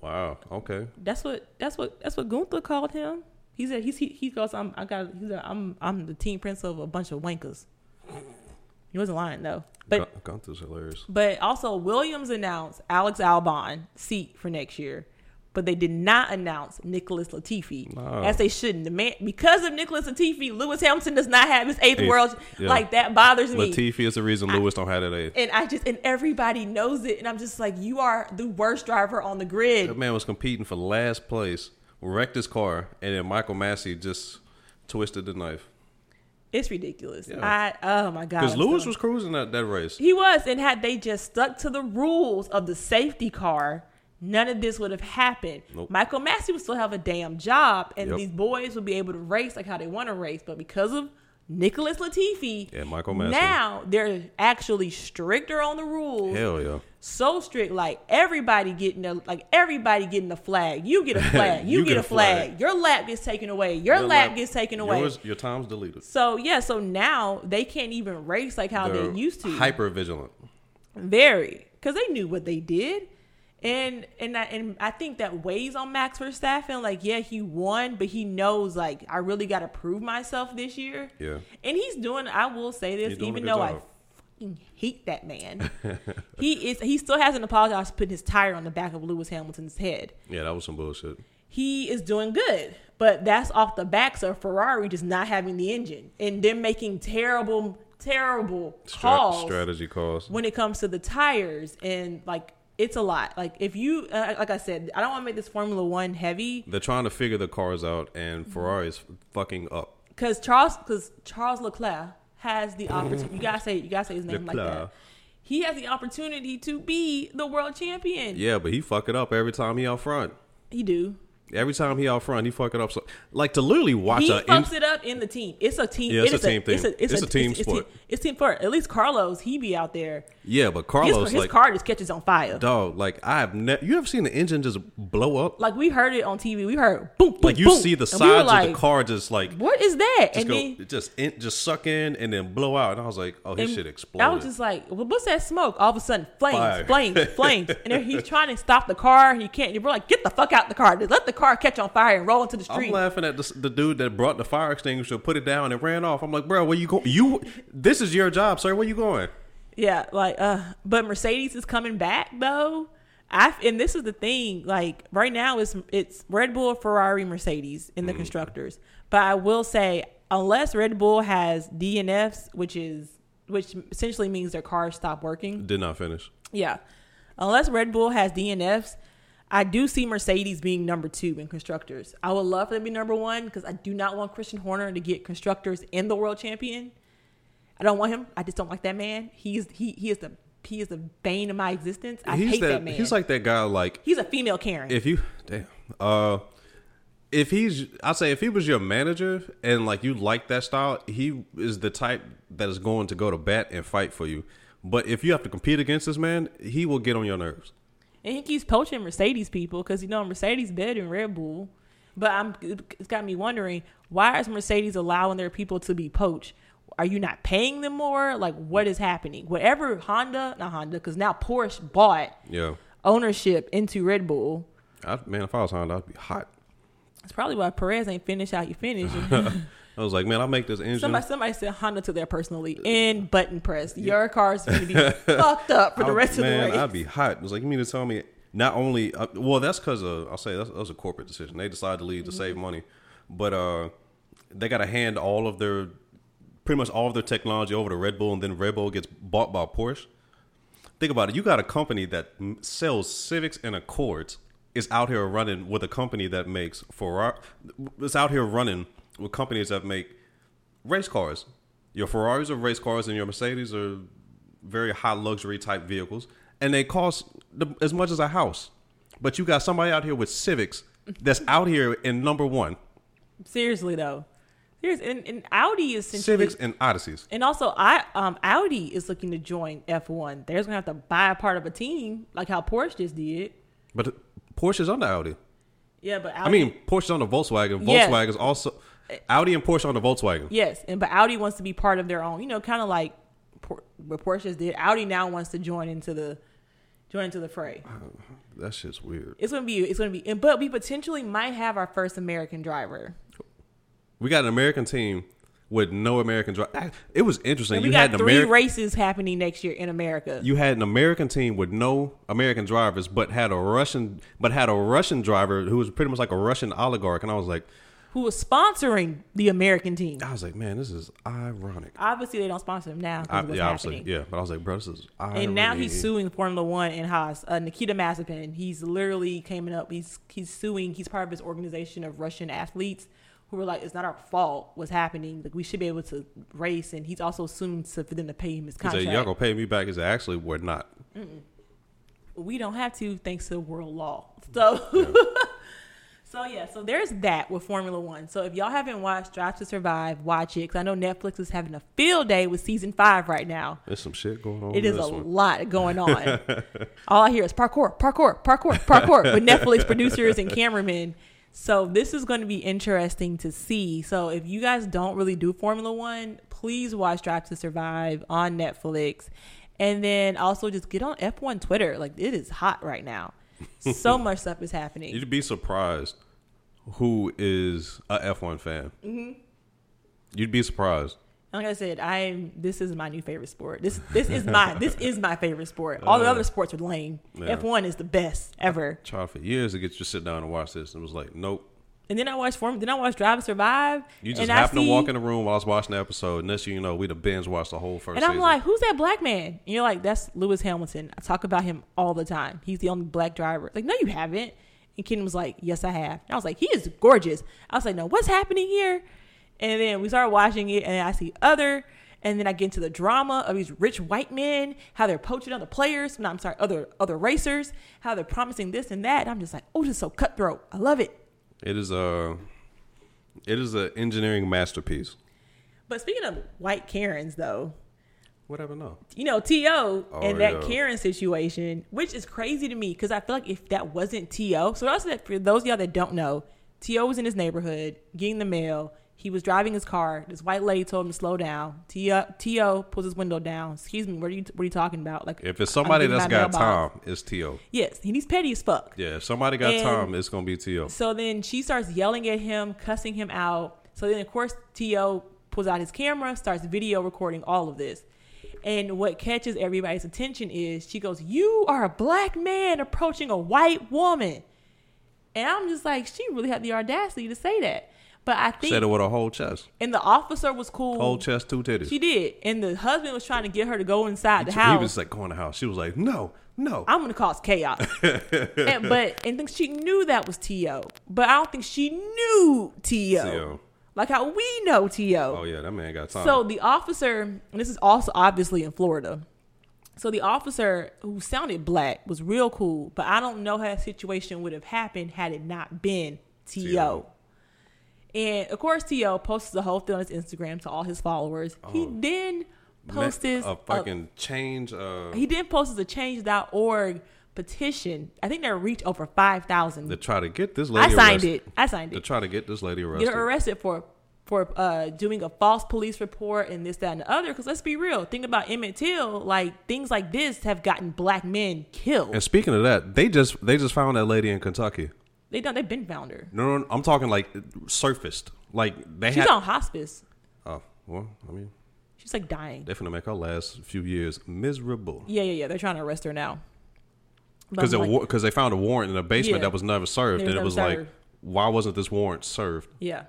Speaker 2: Wow. Okay.
Speaker 1: That's what that's what that's what Gunther called him. He said he's he, he goes I'm I got he's a, I'm I'm the team prince of a bunch of wankers. He wasn't lying though. But
Speaker 2: Gunther's hilarious.
Speaker 1: but also Williams announced Alex Albon seat for next year, but they did not announce Nicholas Latifi
Speaker 2: No.
Speaker 1: as they shouldn't. The man because of Nicholas Latifi, Lewis Hamilton does not have his eighth
Speaker 2: Eighth,
Speaker 1: world.
Speaker 2: yeah.
Speaker 1: Like that bothers me.
Speaker 2: Latifi is the reason Lewis don't have that eighth.
Speaker 1: and I just and everybody knows it, and I'm just like, you are the worst driver on the grid.
Speaker 2: That man was competing for last place, wrecked his car, and then Michael Masi just twisted the knife.
Speaker 1: It's ridiculous.
Speaker 2: Yeah.
Speaker 1: I oh my god.
Speaker 2: Because Lewis was cruising that, that race.
Speaker 1: he was, and had they just stuck to the rules of the safety car, none of this would have happened.
Speaker 2: Nope.
Speaker 1: Michael Masi would still have a damn job, and
Speaker 2: Yep.
Speaker 1: these boys would be able to race like how they want to race. But because of Nicholas Latifi,
Speaker 2: Yeah, Michael Masi.
Speaker 1: now they're actually stricter on the rules.
Speaker 2: Hell yeah.
Speaker 1: So strict, like everybody getting a like everybody getting a flag. You get a [laughs] flag. You, get, a flag. Your lap gets taken away. Your,
Speaker 2: Your
Speaker 1: lap,
Speaker 2: lap-
Speaker 1: gets taken away.
Speaker 2: Yours, your time's deleted.
Speaker 1: So yeah, so now they can't even race like how
Speaker 2: They're
Speaker 1: they used to.
Speaker 2: Hyper vigilant.
Speaker 1: Very, because they knew what they did, and and I, and I think that weighs on Max Verstappen. Like, yeah, he won, but he knows like I really got to prove myself this year.
Speaker 2: Yeah.
Speaker 1: and he's doing. I will say this,
Speaker 2: He's doing a
Speaker 1: even though I
Speaker 2: job.
Speaker 1: Fucking hate that man. he is. He still hasn't apologized for putting his tire on the back of Lewis Hamilton's head.
Speaker 2: Yeah, that was some bullshit.
Speaker 1: He is doing good, but that's off the backs of Ferrari just not having the engine and them making terrible, terrible calls
Speaker 2: strategy calls.
Speaker 1: when it comes to the tires and like it's a lot like if you uh, like i said i don't want to make this formula one heavy
Speaker 2: They're trying to figure the cars out, and
Speaker 1: Mm-hmm.
Speaker 2: Ferrari's fucking up.
Speaker 1: because charles because charles leclerc has the mm-hmm. opportunity you gotta say you gotta say his name like that. He has the opportunity to be the world champion.
Speaker 2: Yeah, but he fuck it up every time he out front.
Speaker 1: he do
Speaker 2: Every time he out front, he fuck it up. So, like to literally watch
Speaker 1: he
Speaker 2: a
Speaker 1: fucks it up in the team. It's a team.
Speaker 2: Yeah, it's
Speaker 1: it
Speaker 2: a team thing.
Speaker 1: It's a, it's
Speaker 2: It's
Speaker 1: a,
Speaker 2: a team
Speaker 1: it's,
Speaker 2: sport.
Speaker 1: It's, it's team sport. At least Carlos, he be out there.
Speaker 2: yeah, but Carlos
Speaker 1: his
Speaker 2: like
Speaker 1: car just catches on fire.
Speaker 2: dog. Like I have never. You ever seen the engine just blow up?
Speaker 1: Like we heard it on TV. We heard boom, boom,
Speaker 2: Like you
Speaker 1: boom.
Speaker 2: see the
Speaker 1: And we
Speaker 2: sides
Speaker 1: like,
Speaker 2: of the car just like
Speaker 1: What is that?
Speaker 2: just
Speaker 1: and
Speaker 2: go
Speaker 1: then
Speaker 2: just in, just suck in and then blow out. And I was like, oh, his shit exploded.
Speaker 1: I was just like, well, what's that smoke? All of a sudden, flames,
Speaker 2: Fire.
Speaker 1: flames, flames. And then he's [laughs] trying to stop the car. He can't. We're like, get the fuck out the car. Just let the car catch on fire and roll into the street.
Speaker 2: I'm laughing at the, the dude that brought the fire extinguisher, put it down, and ran off. I'm like, bro, where you go? You, this is your job, sir. Where you going?
Speaker 1: Yeah, like uh but Mercedes is coming back though. I and this is the thing, like right now it's it's Red Bull, Ferrari, Mercedes in the constructors. But I will say unless Red Bull has DNFs, which is which essentially means their cars stop working.
Speaker 2: Did not finish.
Speaker 1: Yeah. Unless Red Bull has DNFs, I do see Mercedes being number two in constructors. I would love for them to be number one because I do not want Christian Horner to get constructors in the world champion. I don't want him. I just don't like that man. He's he he is the he is the bane of my existence. I
Speaker 2: he's
Speaker 1: hate that,
Speaker 2: that.
Speaker 1: man.
Speaker 2: He's like that guy. Like
Speaker 1: he's a female Karen.
Speaker 2: if you damn uh if he's i say if he was your manager and like you like that style he is the type that is going to go to bat and fight for you but if you have to compete against this man he will get on your nerves
Speaker 1: And he keeps poaching Mercedes people because you know Mercedes better than Red Bull. But I'm it's got me wondering why is Mercedes allowing their people to be poached? Are you not paying them more? Like what is happening? Whatever Honda, not Honda, because now Porsche bought
Speaker 2: yeah
Speaker 1: ownership into Red Bull.
Speaker 2: I, man if i was honda i'd be hot
Speaker 1: That's probably why Perez ain't finished how you finish. [laughs] [laughs]
Speaker 2: i was like man i'll make this engine
Speaker 1: somebody somebody said Honda to their personally and button press. Your car's gonna be [laughs] fucked up for the
Speaker 2: I-
Speaker 1: rest of the
Speaker 2: man,
Speaker 1: race.
Speaker 2: I'd be hot. It was like you mean to tell me not only uh, well that's because uh, I'll say that's, that was a corporate decision. They decided to leave to save
Speaker 1: Mm-hmm.
Speaker 2: money, but uh, they got to hand all of their pretty much all of their technology over to Red Bull, and then Red Bull gets bought by Porsche. Think about it. You got a company that sells Civics and Accords is out here running with a company that makes Ferrari. It's out here running with companies that make race cars. Your Ferraris are race cars, and your Mercedes are very high luxury type vehicles, and they cost the, as much as a house. But you got somebody out here with Civics that's out here in number one,
Speaker 1: Seriously though, Seriously, and, and Audi is
Speaker 2: Civics and Odysseys.
Speaker 1: And also, I um Audi is looking to join F1. They're gonna have to buy a part of a team, like how Porsche just did.
Speaker 2: But Porsche's under Audi.
Speaker 1: Yeah, but Audi,
Speaker 2: I mean, Porsche's on the Volkswagen.
Speaker 1: Yeah.
Speaker 2: Volkswagen's also Audi and Porsche on the Volkswagen.
Speaker 1: yes, and but Audi wants to be part of their own. You know, kind of like what Porsche just did. Audi now wants to join into the join into the fray.
Speaker 2: That shit's weird.
Speaker 1: It's gonna be it's gonna be, and but we potentially might have our first American driver.
Speaker 2: We got an American team with no American driver. It was interesting.
Speaker 1: And
Speaker 2: You
Speaker 1: we
Speaker 2: had
Speaker 1: got
Speaker 2: an
Speaker 1: three
Speaker 2: American.
Speaker 1: races happening next year in America.
Speaker 2: you had an American team with no American drivers, but had a Russian, but had a Russian driver who was pretty much like a Russian oligarch. And I was like,
Speaker 1: who was sponsoring the American team?
Speaker 2: I was like, man, this is ironic.
Speaker 1: Obviously, they don't sponsor him now.
Speaker 2: I, yeah, obviously, yeah. But I was like, bro, this is ironic.
Speaker 1: And now he's suing Formula One and Haas. Uh, Nikita Mazepin. He's literally coming up. He's he's suing. He's part of this organization of Russian athletes who were like, "It's not our fault what's happening. Like we should be able to race." And he's also suing for them to pay him his contract.
Speaker 2: said, y'all gonna pay me back? Said, actually, we're not.
Speaker 1: we don't have to thanks to world law. So. [laughs] So yeah, so there's that with Formula One. So if y'all haven't watched Drive to Survive, watch it because I know Netflix is having a field day with season five right now.
Speaker 2: There's some shit going on.
Speaker 1: It is a
Speaker 2: one.
Speaker 1: lot going [laughs] on. All I hear is parkour, parkour, parkour, parkour with Netflix producers and cameramen. So this is going to be interesting to see. So if you guys don't really do Formula One, please watch Drive to Survive on Netflix. And then also just get on F1 Twitter. Like it is hot right now. [laughs] So much stuff is happening.
Speaker 2: You'd be surprised who is a F1 fan.
Speaker 1: Mm-hmm.
Speaker 2: You'd be surprised.
Speaker 1: Like I said, I'm. This is my new favorite sport. This this is my this is my favorite sport. All the
Speaker 2: Uh,
Speaker 1: other sports are lame.
Speaker 2: yeah.
Speaker 1: F1 is the best ever.
Speaker 2: Tried for years to get you to sit down and watch this, and was like, nope.
Speaker 1: And then I watched Form. Then I watched Drive to Survive.
Speaker 2: You just
Speaker 1: and I
Speaker 2: happened to walk in the room while I was watching the episode, and next you know, we the binge watched the whole first.
Speaker 1: And I'm
Speaker 2: season.
Speaker 1: like, who's that black man? And you're like, that's Lewis Hamilton. I talk about him all the time. He's the only black driver. Like, no, you haven't. And Kenan was like, yes, I have. And I was like, he is gorgeous. I was like, no, what's happening here? And then we started watching it, and I see other. And then I get into the drama of these rich white men, how they're poaching other players. No, I'm sorry, other other racers, how they're promising this and that. And I'm just like, oh, this is so cutthroat. I love it.
Speaker 2: It is a, it is an engineering masterpiece.
Speaker 1: But speaking of white Karens, though,
Speaker 2: Whatever, no.
Speaker 1: you know, T.O.
Speaker 2: Oh,
Speaker 1: and that
Speaker 2: yeah.
Speaker 1: Karen situation, which is crazy to me because I feel like if that wasn't T.O., so also that for those of y'all that don't know, T.O. was in his neighborhood getting the mail. He was driving his car. This white lady told him to slow down. T.O. T.O. pulls his window down. Excuse me, what are you what are you talking about? Like
Speaker 2: If it's somebody that's got
Speaker 1: mailbox.
Speaker 2: time, it's T.O.
Speaker 1: Yes, and he's petty as fuck.
Speaker 2: Yeah, if somebody got
Speaker 1: And-
Speaker 2: time, it's gonna be T.O.
Speaker 1: So then she starts yelling at him, cussing him out. So then, of course, T.O. pulls out his camera, starts video recording all of this. And what catches everybody's attention is she goes, "You are a black man approaching a white woman," and I'm just like, she really had the audacity to say that. But I think,
Speaker 2: Said it with a whole chest,
Speaker 1: and the officer was cool.
Speaker 2: whole chest, two titties.
Speaker 1: She did, and the husband was trying to get her to go inside the
Speaker 2: he
Speaker 1: house.
Speaker 2: He was like, "Go in the house." She was like, "No, no."
Speaker 1: I'm gonna cause chaos. [laughs] and, but and think she knew that was To, but I don't think she knew To.
Speaker 2: T.O..
Speaker 1: Like how we know To.
Speaker 2: oh yeah, that man got time.
Speaker 1: So the officer, and this is also obviously in Florida. So the officer who sounded black was real cool, but I don't know how that situation would have happened had it not been To.
Speaker 2: T.O..
Speaker 1: And of course, To posted the whole thing on his Instagram to all his followers. He then posted
Speaker 2: a fucking change. Uh,
Speaker 1: he then posted a change.org petition. I think they reached over 5,000.
Speaker 2: to try to get this lady I
Speaker 1: signed
Speaker 2: arrested.
Speaker 1: it. I signed
Speaker 2: To
Speaker 1: it.
Speaker 2: try to get this lady arrested.
Speaker 1: Get her arrested for for uh, doing a false police report and this, that, and the other. Because let's be real. Think about Emmett Till. Like things like this have gotten black men killed.
Speaker 2: And speaking of that, they just they just found that lady in Kentucky.
Speaker 1: They done. They've been found her.
Speaker 2: No, no, I'm talking like surfaced. Like they
Speaker 1: She's
Speaker 2: had.
Speaker 1: on hospice.
Speaker 2: Oh well, I mean,
Speaker 1: She's like dying.
Speaker 2: they finna make her last few years miserable
Speaker 1: Yeah, yeah, yeah. They're trying to arrest her now.
Speaker 2: Because
Speaker 1: like,
Speaker 2: because they found a warrant in a basement
Speaker 1: Yeah.
Speaker 2: that was never served, and it was like, why wasn't this warrant served?
Speaker 1: Yeah.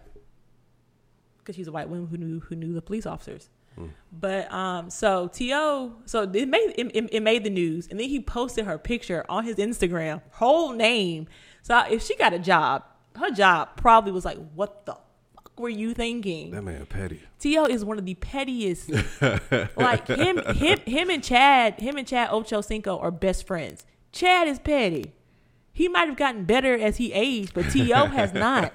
Speaker 1: Because she's a white woman who knew who knew the police officers.
Speaker 2: Hmm.
Speaker 1: But um, so To so it made it, it, it made the news, and then he posted her picture on his Instagram, whole name. So if she got a job, her job probably was like, "What the fuck were you thinking?"
Speaker 2: That man petty.
Speaker 1: T.O. is one of the pettiest. [laughs] like him, him, him and Chad, him and Chad Ochocinco are best friends. Chad is petty. He might have gotten better as he aged, but T.O. [laughs] has not.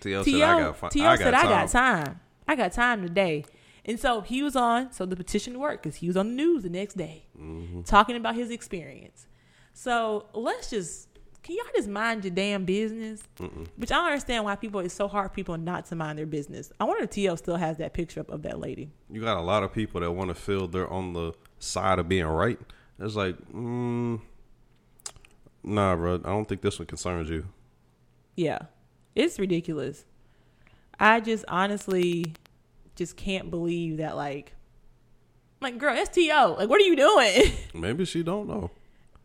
Speaker 2: T.O. Said I got.
Speaker 1: T.O.
Speaker 2: I
Speaker 1: said,
Speaker 2: got
Speaker 1: I got
Speaker 2: time.
Speaker 1: time. I got time today. And so he was on, so the petition worked because he was on the news the next day
Speaker 2: Mm-hmm.
Speaker 1: talking about his experience. So let's just, can y'all just mind your damn business? Which I don't understand why people, it's so hard for people not to mind their business. I wonder if T.O. still has that picture up of that lady.
Speaker 2: You got a lot of people that want to feel they're on the side of being right. It's like, mm, nah, bro. I don't think this one concerns you.
Speaker 1: Yeah. It's ridiculous. I just honestly just can't believe that, like, like, girl, that's T.O. Like, what are you doing? [laughs]
Speaker 2: Maybe she don't know.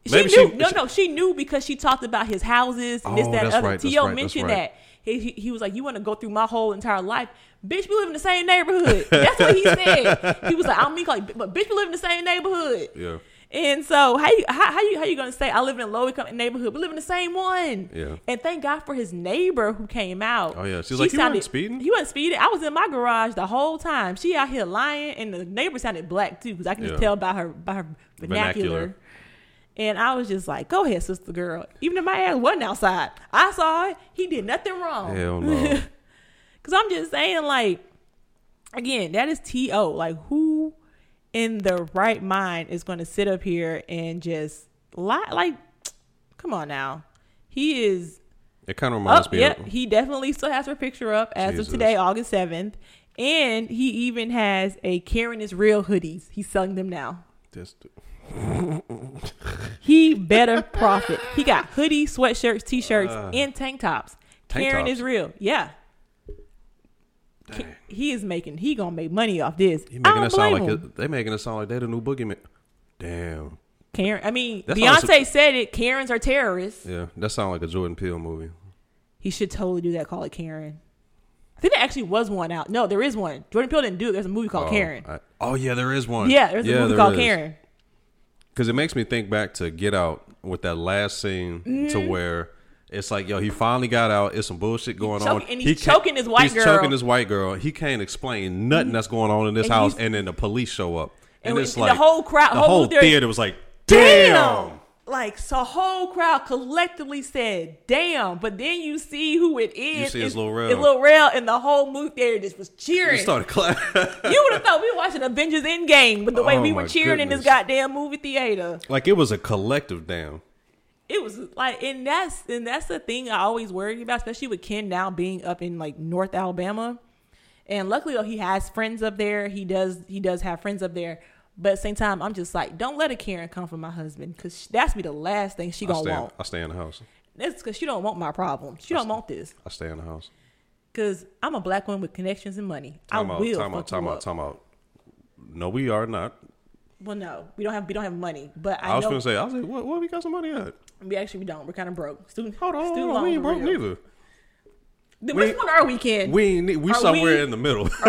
Speaker 1: She
Speaker 2: Maybe
Speaker 1: knew.
Speaker 2: she-
Speaker 1: no,
Speaker 2: she-
Speaker 1: no, she knew because she talked about his houses and this,
Speaker 2: Oh,
Speaker 1: that, and
Speaker 2: that's
Speaker 1: other.
Speaker 2: right,
Speaker 1: T.O.
Speaker 2: right,
Speaker 1: mentioned
Speaker 2: right.
Speaker 1: that. He, he, was like, You want to go through my whole entire life? Bitch, we live in the same neighborhood. That's what he [laughs] said. He was like, I'm meek, like, but bitch, we live in the same neighborhood.
Speaker 2: Yeah.
Speaker 1: And so how you how, how you how you gonna say I live in a low income neighborhood? We live in the same one.
Speaker 2: Yeah.
Speaker 1: And thank God for his neighbor who came out.
Speaker 2: Oh, yeah. She was like, "You weren't speeding?"
Speaker 1: He wasn't speeding. I was in my garage the whole time. She out here lying, and the neighbor sounded black too because I can just tell by her by her vernacular.
Speaker 2: Vernacular.
Speaker 1: And I was just like, "Go ahead, sister girl." Even if my ass wasn't outside, I saw it. He did nothing wrong.
Speaker 2: Hell no. [laughs]
Speaker 1: Cause I'm just saying, like, again, that is to like who in the right mind is going to sit up here and just lie? Like, come on now, he is.
Speaker 2: It kind of reminds me.
Speaker 1: yeah,
Speaker 2: of,
Speaker 1: he definitely still has her picture up as
Speaker 2: Jesus.
Speaker 1: of today, August seventh, and he even has a Karen is real hoodies. He's selling them now.
Speaker 2: this,
Speaker 1: He better profit. He got hoodies, sweatshirts, t-shirts, and tank tops.
Speaker 2: Uh. Tank
Speaker 1: Karen
Speaker 2: tops?
Speaker 1: is real. Yeah.
Speaker 2: dang.
Speaker 1: He is making. He gonna make money off this.
Speaker 2: He making it sound like they making it sound like they the new boogeyman. Damn.
Speaker 1: Karen. I mean,
Speaker 2: That's
Speaker 1: Beyonce
Speaker 2: honestly-
Speaker 1: said it. Karens are terrorists.
Speaker 2: Yeah, that sounds like a Jordan Peele movie.
Speaker 1: He should totally do that. Call it Karen. I think there actually was one out. No, there is one. Jordan Peele didn't do it. There's a movie called
Speaker 2: Oh,
Speaker 1: Karen.
Speaker 2: I- oh yeah, there is one.
Speaker 1: yeah, there's a movie called Karen.
Speaker 2: Because it makes me think back to Get Out with that last scene
Speaker 1: Mm-hmm.
Speaker 2: to where it's like, yo, he finally got out. It's some bullshit going
Speaker 1: choking-
Speaker 2: on.
Speaker 1: and he's
Speaker 2: can't-
Speaker 1: choking his white
Speaker 2: he's
Speaker 1: girl.
Speaker 2: choking his white girl. He can't explain nothing that's going on in this
Speaker 1: And
Speaker 2: house, and then the police show up, and,
Speaker 1: And
Speaker 2: it's
Speaker 1: the
Speaker 2: like
Speaker 1: whole crowd-
Speaker 2: the
Speaker 1: whole
Speaker 2: whole
Speaker 1: theater-
Speaker 2: theater was like, damn.
Speaker 1: Like so, whole crowd collectively said, "Damn!" But then you see who it is.
Speaker 2: You see it's Lil Rel.
Speaker 1: It's Lil Rel, and the whole movie theater just was cheering.
Speaker 2: He started clapping. [laughs]
Speaker 1: You would have thought we were watching Avengers Endgame, but the way
Speaker 2: Oh,
Speaker 1: we were cheering in this goddamn movie theater,
Speaker 2: like it was a collective damn.
Speaker 1: it was like, and that's and that's the thing I always worry about, especially with Ken now being up in like North Alabama. And luckily though, he has friends up there. He does he does have friends up there. But at the same time, I'm just like, don't let a Karen come for my husband, because that's be the last thing she
Speaker 2: I
Speaker 1: gonna
Speaker 2: stay,
Speaker 1: want.
Speaker 2: I stay in the house.
Speaker 1: That's because she don't want my problem. She don't want this.
Speaker 2: I stay in the house.
Speaker 1: Because I'm a black woman with connections and money.
Speaker 2: Time
Speaker 1: I
Speaker 2: out,
Speaker 1: will
Speaker 2: time
Speaker 1: fuck
Speaker 2: out, time
Speaker 1: you
Speaker 2: out,
Speaker 1: up.
Speaker 2: time out. No, we are not.
Speaker 1: Well, no, we don't have we don't have money, but I,
Speaker 2: I was
Speaker 1: know
Speaker 2: gonna say, I was like, what? What we got some money at?
Speaker 1: we actually we don't. We're kind of broke. Student,
Speaker 2: Hold on,
Speaker 1: student
Speaker 2: hold on. we ain't broke
Speaker 1: real.
Speaker 2: neither.
Speaker 1: Then
Speaker 2: We-
Speaker 1: Which one are we, Ken?
Speaker 2: We ain't. We
Speaker 1: Are
Speaker 2: somewhere
Speaker 1: we-
Speaker 2: in the middle. [laughs]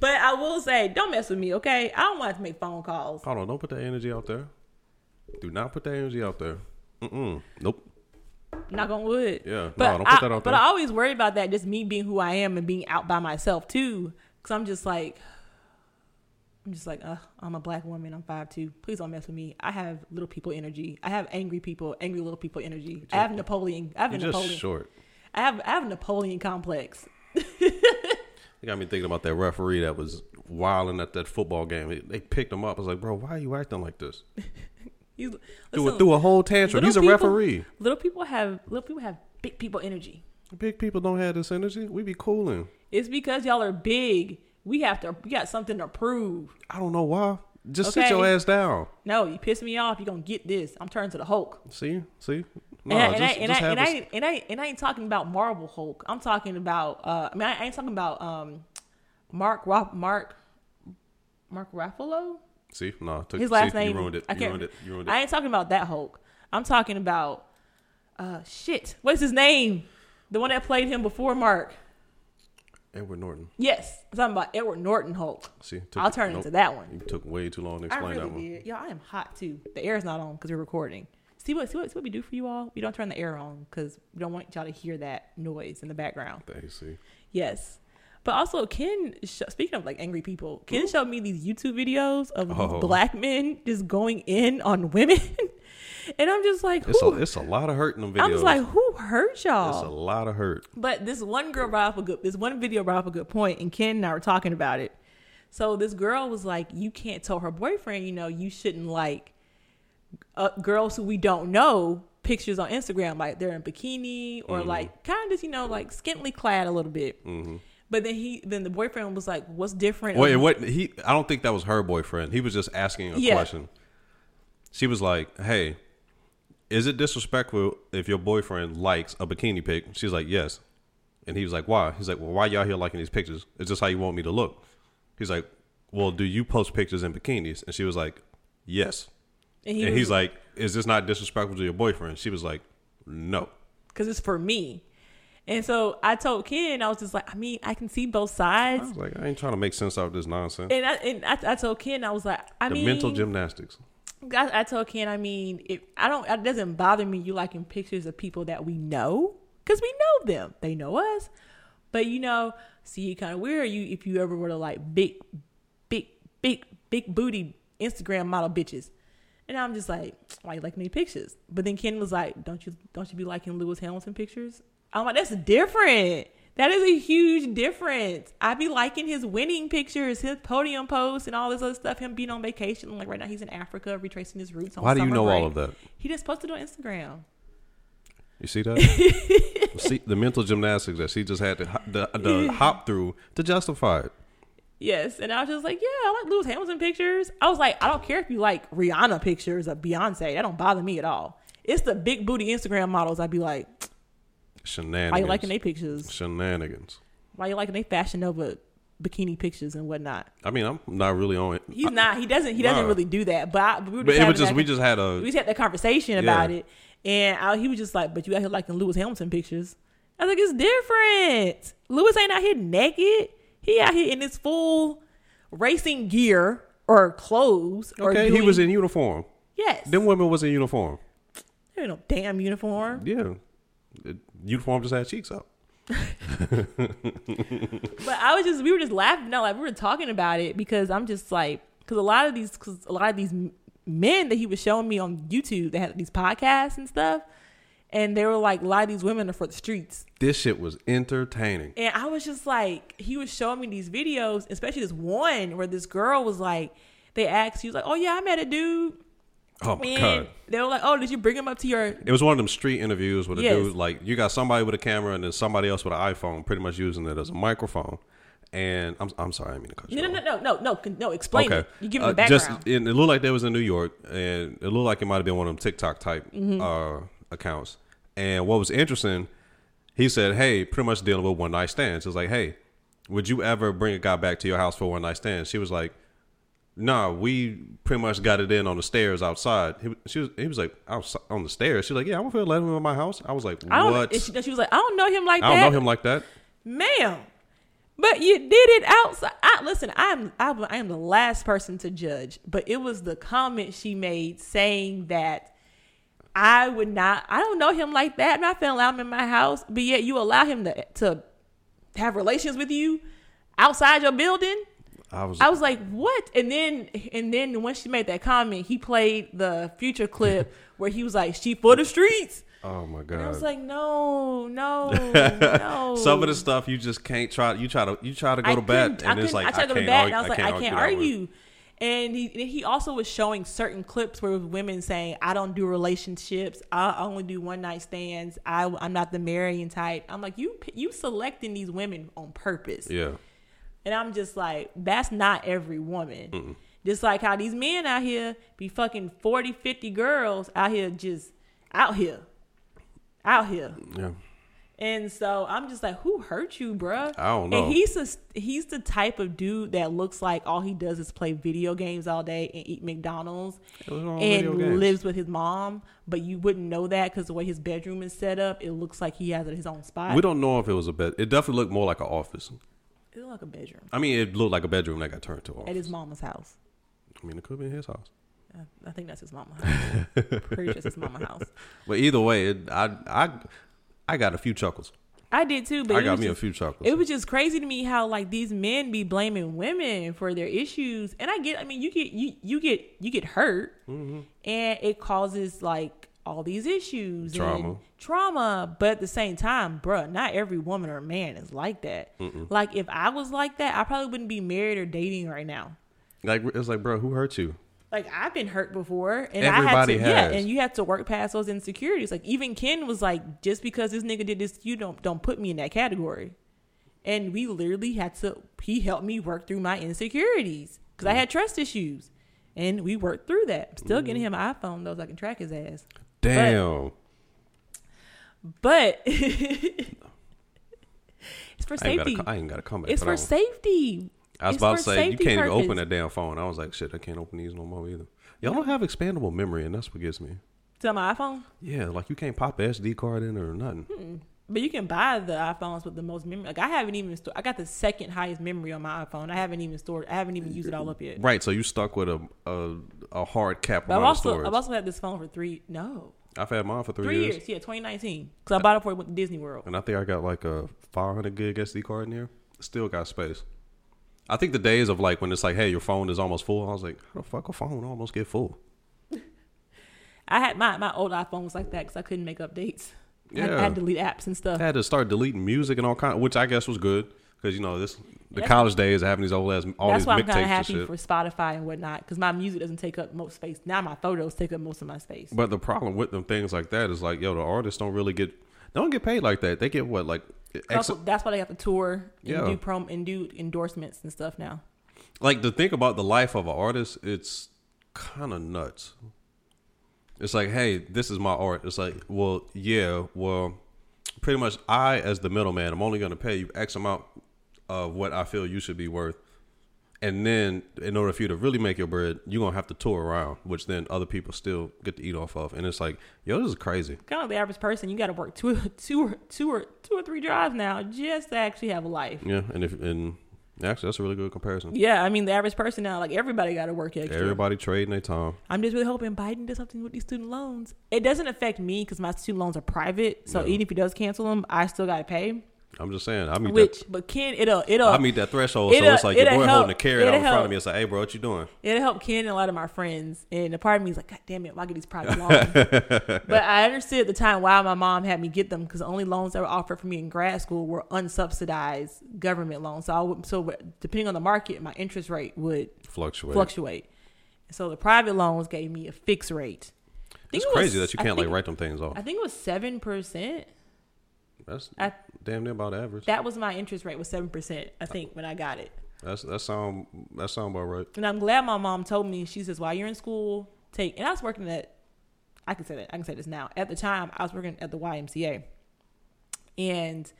Speaker 1: But I will say, don't mess with me, okay? I don't want to make phone calls.
Speaker 2: Hold on, don't put that energy out there. Do not put that energy out there. Mm-mm. Nope.
Speaker 1: Knock on wood.
Speaker 2: Yeah, no, don't put
Speaker 1: I,
Speaker 2: that out there. But.
Speaker 1: I always worry about that, just me being who I am and being out by myself too. Because I'm just like, I'm just like, uh, I'm a black woman. I'm five two. Please don't mess with me. I have little people energy. I have angry people, angry little people energy. I have Napoleon. I have a
Speaker 2: just
Speaker 1: Napoleon.
Speaker 2: short.
Speaker 1: I have I have a Napoleon complex. [laughs]
Speaker 2: You got me thinking about that referee that was wilding at that football game. They- picked him up. I was like, bro, why are you acting like this? [laughs]
Speaker 1: He's,
Speaker 2: Threw,
Speaker 1: listen,
Speaker 2: a, whole tantrum. He's a
Speaker 1: people-
Speaker 2: referee.
Speaker 1: Little people have little people have big people energy.
Speaker 2: Big people don't have this energy. We be cooling.
Speaker 1: It's because y'all are big. We have to. We got something to prove.
Speaker 2: I don't know why. Just sit your ass down.
Speaker 1: No, you piss me off. You gonna get this. I'm turning to the Hulk.
Speaker 2: See, see. No,
Speaker 1: and, I, and,
Speaker 2: just,
Speaker 1: I, and, I, and, I, ain't- and, I, and I ain't talking about Marvel Hulk. I'm talking about. Uh, I mean, I ain't talking about um, Mark Mark Mark Ruffalo.
Speaker 2: see, no, took,
Speaker 1: His last
Speaker 2: see,
Speaker 1: name.
Speaker 2: You ruined it.
Speaker 1: I
Speaker 2: You
Speaker 1: can't.
Speaker 2: ruined it. You ruined it.
Speaker 1: I ain't talking about that Hulk. I'm talking about. Uh, shit. What's his name? The one that played him before Mark.
Speaker 2: Edward Norton.
Speaker 1: Yes, I'm talking about Edward Norton Hulk.
Speaker 2: See, took,
Speaker 1: I'll turn
Speaker 2: nope.
Speaker 1: into that one.
Speaker 2: You took way too long to
Speaker 1: I
Speaker 2: explain
Speaker 1: really
Speaker 2: that one.
Speaker 1: did. Y'all, I am hot too. The air is not on because we're recording. See what, see what see what we do for you all? We don't turn the air on because we don't want y'all to hear that noise in the background.
Speaker 2: They see.
Speaker 1: Yes. But also, Ken, sh- speaking of like angry people, Ken showed me these YouTube videos of these
Speaker 2: Oh.
Speaker 1: black men just going in on [laughs] women. and I'm just like,
Speaker 2: It's a
Speaker 1: who?
Speaker 2: it's a lot of hurt in them videos.
Speaker 1: I'm just like, who hurt y'all?
Speaker 2: it's a lot of hurt.
Speaker 1: But this one girl brought up a good, this one video brought up a good point, and Ken and I were talking about it. So this girl was like, you can't tell her boyfriend, you know, you shouldn't like uh, girls who we don't know pictures on Instagram, like they're in bikini or like kind of just, you know, like scantily clad a little bit. But then he, then the boyfriend was like, what's different?
Speaker 2: Wait, what? He? I don't think that was her boyfriend. He was just asking a
Speaker 1: Yeah.
Speaker 2: question. She was like, "Hey, is it disrespectful if your boyfriend likes a bikini pic?" She's like, "Yes," and he was like, "Why?" He's like, "Well, why y'all here liking these pictures? Is this how you want me to look?" He's like, "Well, do you post pictures in bikinis?" And she was like, "Yes."
Speaker 1: And he
Speaker 2: and
Speaker 1: was,
Speaker 2: he's like, "Is this not disrespectful to your boyfriend?" She was like, "No."
Speaker 1: because it's for me. And so I told Ken, I was just like, I mean, I can see both
Speaker 2: I
Speaker 1: sides.
Speaker 2: was like, "I ain't trying to make sense out of this nonsense."
Speaker 1: And I, and I, I told Ken, I was like, I
Speaker 2: the
Speaker 1: mean,
Speaker 2: mental gymnastics.
Speaker 1: I, I told Ken, I mean, it, I don't. It doesn't bother me you liking pictures of people that we know because we know them. They know us. But you know, see, kind of weird. You if you ever were to like big, big, big, big booty Instagram model bitches, and I'm just like, [tsk] why you liking these pictures? But then Ken was like, don't you don't you be liking Lewis Hamilton pictures? I'm like, that's different. That is a huge difference. I be liking his winning pictures, his podium posts, and all this other stuff. Him being on vacation, like right now he's in Africa, retracing his roots. On
Speaker 2: Why do you know all of that?
Speaker 1: He just posted on Instagram.
Speaker 2: You see that? [laughs] see the mental gymnastics that she just had to the, the [laughs] hop through to justify it.
Speaker 1: Yes, and I was just like, yeah, I like Lewis Hamilton pictures. I was like, I don't care if you like Rihanna pictures or Beyonce. That don't bother me at all. It's the big booty Instagram models. I'd be like,
Speaker 2: Shenanigans.
Speaker 1: why you liking their pictures?
Speaker 2: Shenanigans.
Speaker 1: Why you liking they Fashion Nova bikini pictures and whatnot?
Speaker 2: I mean, I'm not really on it.
Speaker 1: He's not. He doesn't. He doesn't
Speaker 2: Nah.
Speaker 1: really do that. But, I, we were
Speaker 2: But
Speaker 1: just
Speaker 2: it was just
Speaker 1: that-
Speaker 2: we just had
Speaker 1: we
Speaker 2: a
Speaker 1: just had that conversation about it, and I, he was just like, "But you out here liking Lewis Hamilton pictures?" I was like, "It's different. Lewis ain't out here naked. He out here in his full racing gear or clothes. Or
Speaker 2: okay. He was in uniform.
Speaker 1: yes.
Speaker 2: Them women was in uniform.
Speaker 1: There ain't no damn uniform.
Speaker 2: Yeah, It- uniform just had cheeks up. [laughs]
Speaker 1: But I was just we were just laughing. No, like we were talking about it because I'm just like because a lot of these because a lot of these men that he was showing me on YouTube they had these podcasts and stuff, and they were like a lot of these women are for the streets.
Speaker 2: This shit was entertaining.
Speaker 1: And I was just like, he was showing me these videos, especially this one where this girl was like, they asked, he was like, oh yeah, I met a dude.
Speaker 2: Oh my
Speaker 1: And
Speaker 2: god.
Speaker 1: they were like, oh, did you bring him up to your?
Speaker 2: It was one of them street interviews with a
Speaker 1: Yes.
Speaker 2: dude like you got somebody with a camera and then somebody else with an iPhone, pretty much using it as a microphone. And I'm I'm sorry, I mean to cut you
Speaker 1: No, no, no, no, no, no, no. Explain it. You give him
Speaker 2: Uh,
Speaker 1: the
Speaker 2: just-
Speaker 1: background.
Speaker 2: it, it looked like they was in New York, and it looked like it might have been one of them TikTok type
Speaker 1: Mm-hmm.
Speaker 2: uh, accounts. And what was interesting, he said, "Hey, pretty much dealing with one night stands." It's like, "Hey, would you ever bring a guy back to your house for one night stand?" She was like, nah, we pretty much got it in on the stairs outside. He, she was, he was like, outside on the stairs. She was like, yeah, I'm gonna feel let him in my house. I was like,
Speaker 1: I don't.
Speaker 2: what?
Speaker 1: and She, she was like, I don't know him like that.
Speaker 2: I don't know him like that.
Speaker 1: ma'am. But you did it outside. I, listen, I'm I, I am the last person to judge, but it was the comment she made saying that I would not. I don't know him like that. I'm not gonna allow him in my house, but yet you allow him to to have relations with you outside your building.
Speaker 2: I was,
Speaker 1: I was like, "What?" And then, and then when she made that comment, he played the future clip [laughs] where he was like, "She for the streets."
Speaker 2: oh my god!
Speaker 1: And I was like, "No, no, [laughs] no."
Speaker 2: Some of the stuff you just can't try. You try to you try to go
Speaker 1: I
Speaker 2: to bat,
Speaker 1: I
Speaker 2: and it's like
Speaker 1: I tried to go to
Speaker 2: can't
Speaker 1: bat,
Speaker 2: argue-
Speaker 1: and I was like, I can't
Speaker 2: way.
Speaker 1: argue. And he and he also was showing certain clips where women saying, "I don't do relationships. I only do one night stands. I I'm not the marrying type." I'm like, you you selecting these women on purpose.
Speaker 2: Yeah,
Speaker 1: And I'm just like, that's not every woman. Just like how these men out here be fucking 40, 50 girls out here just out here. Out here.
Speaker 2: yeah.
Speaker 1: And so I'm just like, who hurt you, bruh?
Speaker 2: I don't know.
Speaker 1: And he's a, he's the type of dude that looks like all he does is play video games all day and eat McDonald's
Speaker 2: Those are all video
Speaker 1: and lives with his mom. But you wouldn't know that because the way his bedroom is set up, it looks like he has his own spot.
Speaker 2: We don't know if it was a bed. It definitely looked more like an office.
Speaker 1: It looked like a bedroom
Speaker 2: I mean, it looked like a bedroom that got turned to an
Speaker 1: at his mama's house.
Speaker 2: I mean, it could be in his house.
Speaker 1: I- I think that's his mama's house. Pretty sure it's his mama's house. [laughs]
Speaker 2: But either way, it, I I I got a few chuckles.
Speaker 1: I did too, but
Speaker 2: I got me a few chuckles.
Speaker 1: It was just crazy to me how like these men be blaming women for their issues, and I get. I mean, you get you you get you get hurt,
Speaker 2: Mm-hmm.
Speaker 1: and it causes like all these issues
Speaker 2: Trauma.
Speaker 1: and trauma. But at the same time, bruh, not every woman or man is like that. Like if I was like that, I probably wouldn't be married or dating right now.
Speaker 2: like it's like, bro, who hurt you?
Speaker 1: Like I've been hurt before, and
Speaker 2: Everybody
Speaker 1: I had to, yeah, and you have to work past those insecurities. Like even Ken was like, just because this nigga did this, you don't don't put me in that category. And we literally had to. He helped me work through my insecurities because I mm. had trust issues, and we worked through that. I'm still getting mm. him an iPhone though, so I can track his ass.
Speaker 2: Damn.
Speaker 1: But [laughs] it's for
Speaker 2: I ain't, got
Speaker 1: safety.
Speaker 2: I ain't got a comment.
Speaker 1: It's
Speaker 2: for
Speaker 1: safety.
Speaker 2: I was
Speaker 1: It's
Speaker 2: about to say you can't even open that damn phone. I was like, shit, I can't open these no more either. Y'all don't have expandable memory, and that's what gets me.
Speaker 1: To my iPhone.
Speaker 2: Yeah, like you can't pop a SD card in or nothing.
Speaker 1: Hmm. But you can buy the iPhones with the most memory. Like I haven't even stored. I got the second highest memory on my iPhone. I haven't even stored. I haven't even used it all up yet.
Speaker 2: Right, so you stuck with a a, a hard cap
Speaker 1: But I've also. I've also had this phone for three no
Speaker 2: I've had mine for three,
Speaker 1: three
Speaker 2: years,
Speaker 1: years. Yeah, 2019. Because I bought it before I went to Disney World.
Speaker 2: and I think I got like a 500 gig SD card in there. Still got space. I think the days of like when it's like, hey, your phone is almost full. I was like, how the fuck a phone almost get full?
Speaker 1: I had my my old iPhone was like that because I couldn't make updates. I, had, I
Speaker 2: Yeah.
Speaker 1: had to delete apps and stuff.
Speaker 2: I had to start deleting music and all kind, which I guess was good because you know this the
Speaker 1: That's-
Speaker 2: college days having these old ass all
Speaker 1: That's
Speaker 2: these
Speaker 1: why I'm kind
Speaker 2: mixtapes
Speaker 1: of
Speaker 2: and
Speaker 1: happy for Spotify and whatnot because my music doesn't take up most space. Now my photos take up most of my space.
Speaker 2: But the problem with them things like that is like, yo, the artists don't really get they don't get paid like that. They get what like
Speaker 1: Also, that's why they have to tour and
Speaker 2: Yeah.
Speaker 1: do prom and do endorsements and stuff now.
Speaker 2: like to think about the life of an artist, it's kind of nuts. It's like, hey, this is my art. It's like, well, yeah, well, pretty much I, as the middleman, I'm only going to pay you X amount of what I feel you should be worth. And then, in order for you to really make your bread, you're going to have to tour around, which then other people still get to eat off of. And it's like, yo, this is crazy.
Speaker 1: Kind of the average person, you got to work two, two, or two or two or three jobs now just to actually have a life.
Speaker 2: Yeah. And if, and actually, that's a really good comparison.
Speaker 1: Yeah, I mean the average person now, like everybody got to work extra.
Speaker 2: Everybody trading their time.
Speaker 1: I'm just really hoping Biden does something with these student loans. It doesn't affect me because my student loans are private, so
Speaker 2: No.
Speaker 1: even if he does cancel them, I still got to pay.
Speaker 2: I'm just saying, I mean,
Speaker 1: Which, but Ken, it'll it'll
Speaker 2: I meet that threshold, so it's like your boy
Speaker 1: help-
Speaker 2: holding a carrot out in front of me. It's like, hey, bro, what you doing?
Speaker 1: it'll help Ken and a lot of my friends. And a part of me is like, God damn it, why get these private loans? [laughs] but I understood at the time why my mom had me get them because the only loans that were offered for me in grad school were unsubsidized government loans. So I would, so depending on the market, my interest rate would
Speaker 2: Fluctuate.
Speaker 1: fluctuate. So the private loans gave me a fixed rate.
Speaker 2: It's
Speaker 1: it was-
Speaker 2: crazy that you can't like write them things off.
Speaker 1: I think it was seven percent.
Speaker 2: That's
Speaker 1: I-
Speaker 2: damn near about average.
Speaker 1: That was my interest rate was seven percent. I think when I got it,
Speaker 2: That's that sound that sound about right.
Speaker 1: and I'm glad my mom told me. She says, "While you're in school, take." And I was working at. I can say that. I can say this now. At the time, I was working at the YMCA, and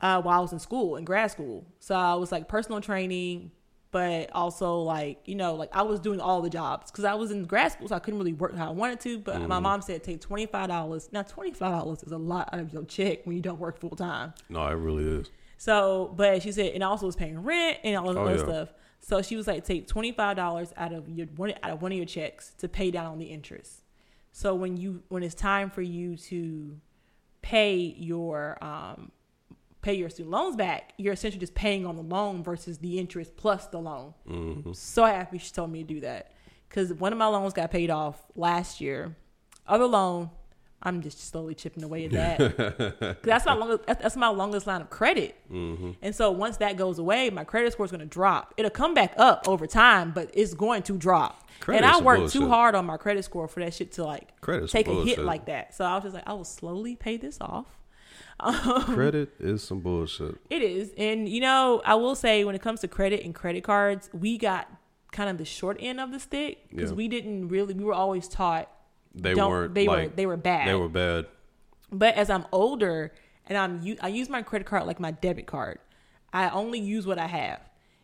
Speaker 1: uh, while I was in school, in grad school, so I was like personal training, but also like you know like I was doing all the jobs because I was in grad school, so I couldn't really work how I wanted to. But my mom said take twenty five dollars. Now twenty five dollars is a lot out of your check when you don't work full time.
Speaker 2: No, it really is.
Speaker 1: So, but she said, and I also was paying rent and all of
Speaker 2: Oh,
Speaker 1: other
Speaker 2: yeah.
Speaker 1: stuff. So she was like, take twenty five dollars out of your one out of one of your checks to pay down on the interest. So when you when it's time for you to pay your um pay your student loans back, you're essentially just paying on the loan versus the interest plus the loan. Mm-hmm. So happy she told me to do that because one of my loans got paid off last year. Other loan, I'm just slowly chipping away at that. [laughs] that's my longest. that's- my longest line of credit. Mm-hmm. And so once that goes away, my credit score is going to drop. It'll come back up over time, but it's going to drop.
Speaker 2: Credit's
Speaker 1: and I worked too hard on my credit score for that shit to like
Speaker 2: Credit's
Speaker 1: take
Speaker 2: some
Speaker 1: a hit like that. So I was just like, I will slowly pay this off.
Speaker 2: Um, credit is some bullshit.
Speaker 1: It is. And you know, I will say when it comes to credit and credit cards, we got kind of the short end of the stick because
Speaker 2: Yeah.
Speaker 1: we didn't really we were always taught
Speaker 2: They weren't.
Speaker 1: they were they were bad.
Speaker 2: They were bad.
Speaker 1: But as I'm older and I'm I use my credit card like my debit card. I only use what I have.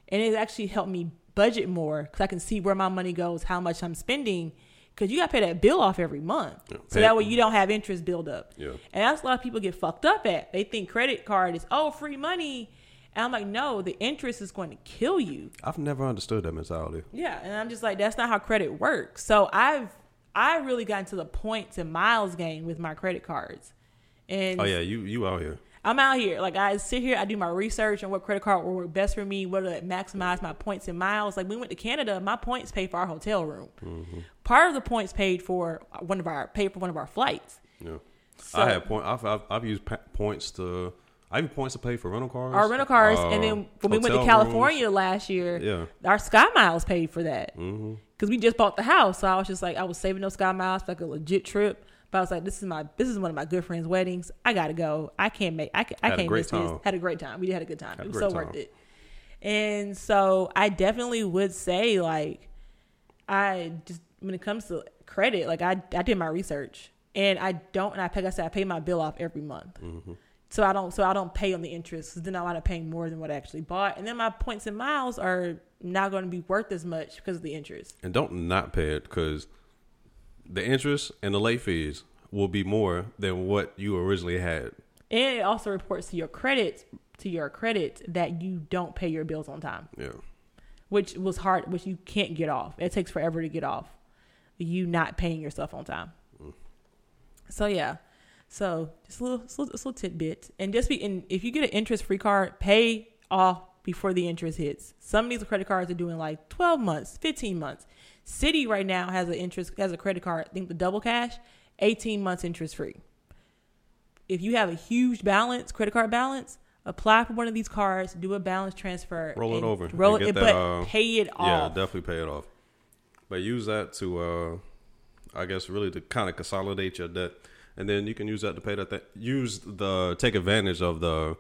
Speaker 1: And it actually helped me budget more cuz I can see where my money goes, how much I'm spending cuz you got to pay that bill off every month.
Speaker 2: Yeah,
Speaker 1: So
Speaker 2: pay-
Speaker 1: that way you don't have interest build up.
Speaker 2: Yeah.
Speaker 1: And that's a lot of people get fucked up at. They think credit card is oh free money. And I'm like, no, the interest is going to kill you.
Speaker 2: I've never understood that mentality.
Speaker 1: Yeah, and I'm just like, that's not how credit works. So I've I really gotten to the points and miles game with my credit cards. And
Speaker 2: Oh yeah, you you out here.
Speaker 1: I'm out here. Like I sit here, I do my research on what credit card will work best for me, what will maximize my points and miles. Like we went to Canada, my points paid for our hotel room. Part of the points paid for one of our paid for one of our flights.
Speaker 2: Yeah.
Speaker 1: So-
Speaker 2: I had point. I've, I've I've used pa- points to. I have points to pay for rental cars.
Speaker 1: Our rental cars,
Speaker 2: uh,
Speaker 1: and then when we went to California last year,
Speaker 2: Yeah.
Speaker 1: our Sky Miles paid for that because
Speaker 2: Mm-hmm.
Speaker 1: we just bought the house. So I was just like, I was saving those SkyMiles for like a legit trip. But I was like, this is my this is one of my good friends' weddings. I gotta go. I can't make. I, I can't miss this. Had a great time. We did had a good time.
Speaker 2: Had
Speaker 1: it was so worth it. And so I definitely would say like I just when it comes to credit, like I I did my research and I don't and I pay. Like I said I pay my bill off every month.
Speaker 2: Mm-hmm.
Speaker 1: So I don't so I don't pay on the interest. 'cause then I wind up paying more than what I actually bought, and then my points and miles are not going to be worth as much because of the interest.
Speaker 2: And don't not pay it because the interest and the late fees will be more than what you originally had.
Speaker 1: And it also reports to your credit to your credit that you don't pay your bills on time,
Speaker 2: Yeah.
Speaker 1: which was hard, which you can't get off. It takes forever to get off. You not paying yourself on time. Mm. So yeah, so just a little, just a little, just a little tidbit, and just be and if you get an interest free card, pay off before the interest hits. Some of these credit cards are doing like twelve months, fifteen months. Citi right now has an interest has a credit card. I think the double cash, eighteen months interest free. If you have a huge balance, credit card balance, apply for one of these cards, do a balance transfer,
Speaker 2: Roll it over.
Speaker 1: roll it,
Speaker 2: get
Speaker 1: but
Speaker 2: uh,
Speaker 1: pay it off.
Speaker 2: Yeah, definitely pay it off. But use that to, uh, I guess, really to kind of consolidate your debt, and then you can use that to pay that. Th- use the take advantage of the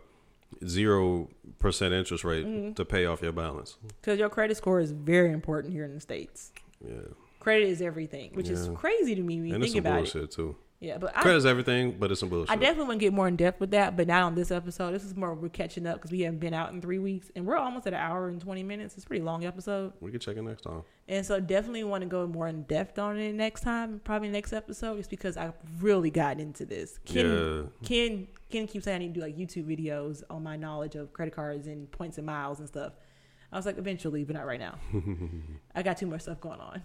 Speaker 2: zero percent interest rate
Speaker 1: Mm-hmm.
Speaker 2: to pay off your balance.
Speaker 1: Because your credit score is very important here in the states.
Speaker 2: Yeah,
Speaker 1: Credit is everything, which is crazy to me when you
Speaker 2: and it's
Speaker 1: think about it.
Speaker 2: too.
Speaker 1: Yeah, but I,
Speaker 2: Credit's everything, but it's some bullshit.
Speaker 1: I definitely want to get more in depth with that, but not on this episode. This is more we're catching up because we haven't been out in three weeks, and we're almost at an hour and twenty minutes. It's a pretty long episode,
Speaker 2: we can check it next time.
Speaker 1: and so definitely want to go more in depth on it next time, probably next episode, just because I've really gotten into this. Ken,
Speaker 2: Yeah.
Speaker 1: Ken, Ken keeps saying I need to do like YouTube videos on my knowledge of credit cards and points and miles and stuff. I was like, eventually, but not right now. [laughs] I got too much stuff going on.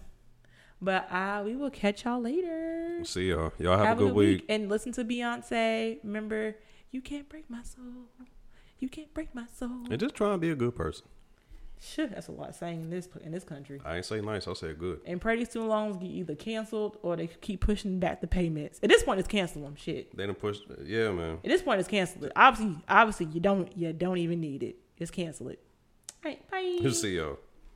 Speaker 1: But uh, we will catch y'all later.
Speaker 2: See y'all. Y'all have, a good week.
Speaker 1: and listen to Beyonce. Remember, you can't break my soul. You can't break my soul.
Speaker 2: And just try and be a good person.
Speaker 1: Shit, that's a lot saying in this in this country.
Speaker 2: I ain't say nice. I said good.
Speaker 1: And pray these student loans get either canceled or they keep pushing back the payments. At this point, it's cancel them. Shit.
Speaker 2: They don't push. Yeah, man.
Speaker 1: At this point, it's cancel it. Obviously, obviously, you don't you don't even need it. Just cancel it. All right, bye.
Speaker 2: See y'all.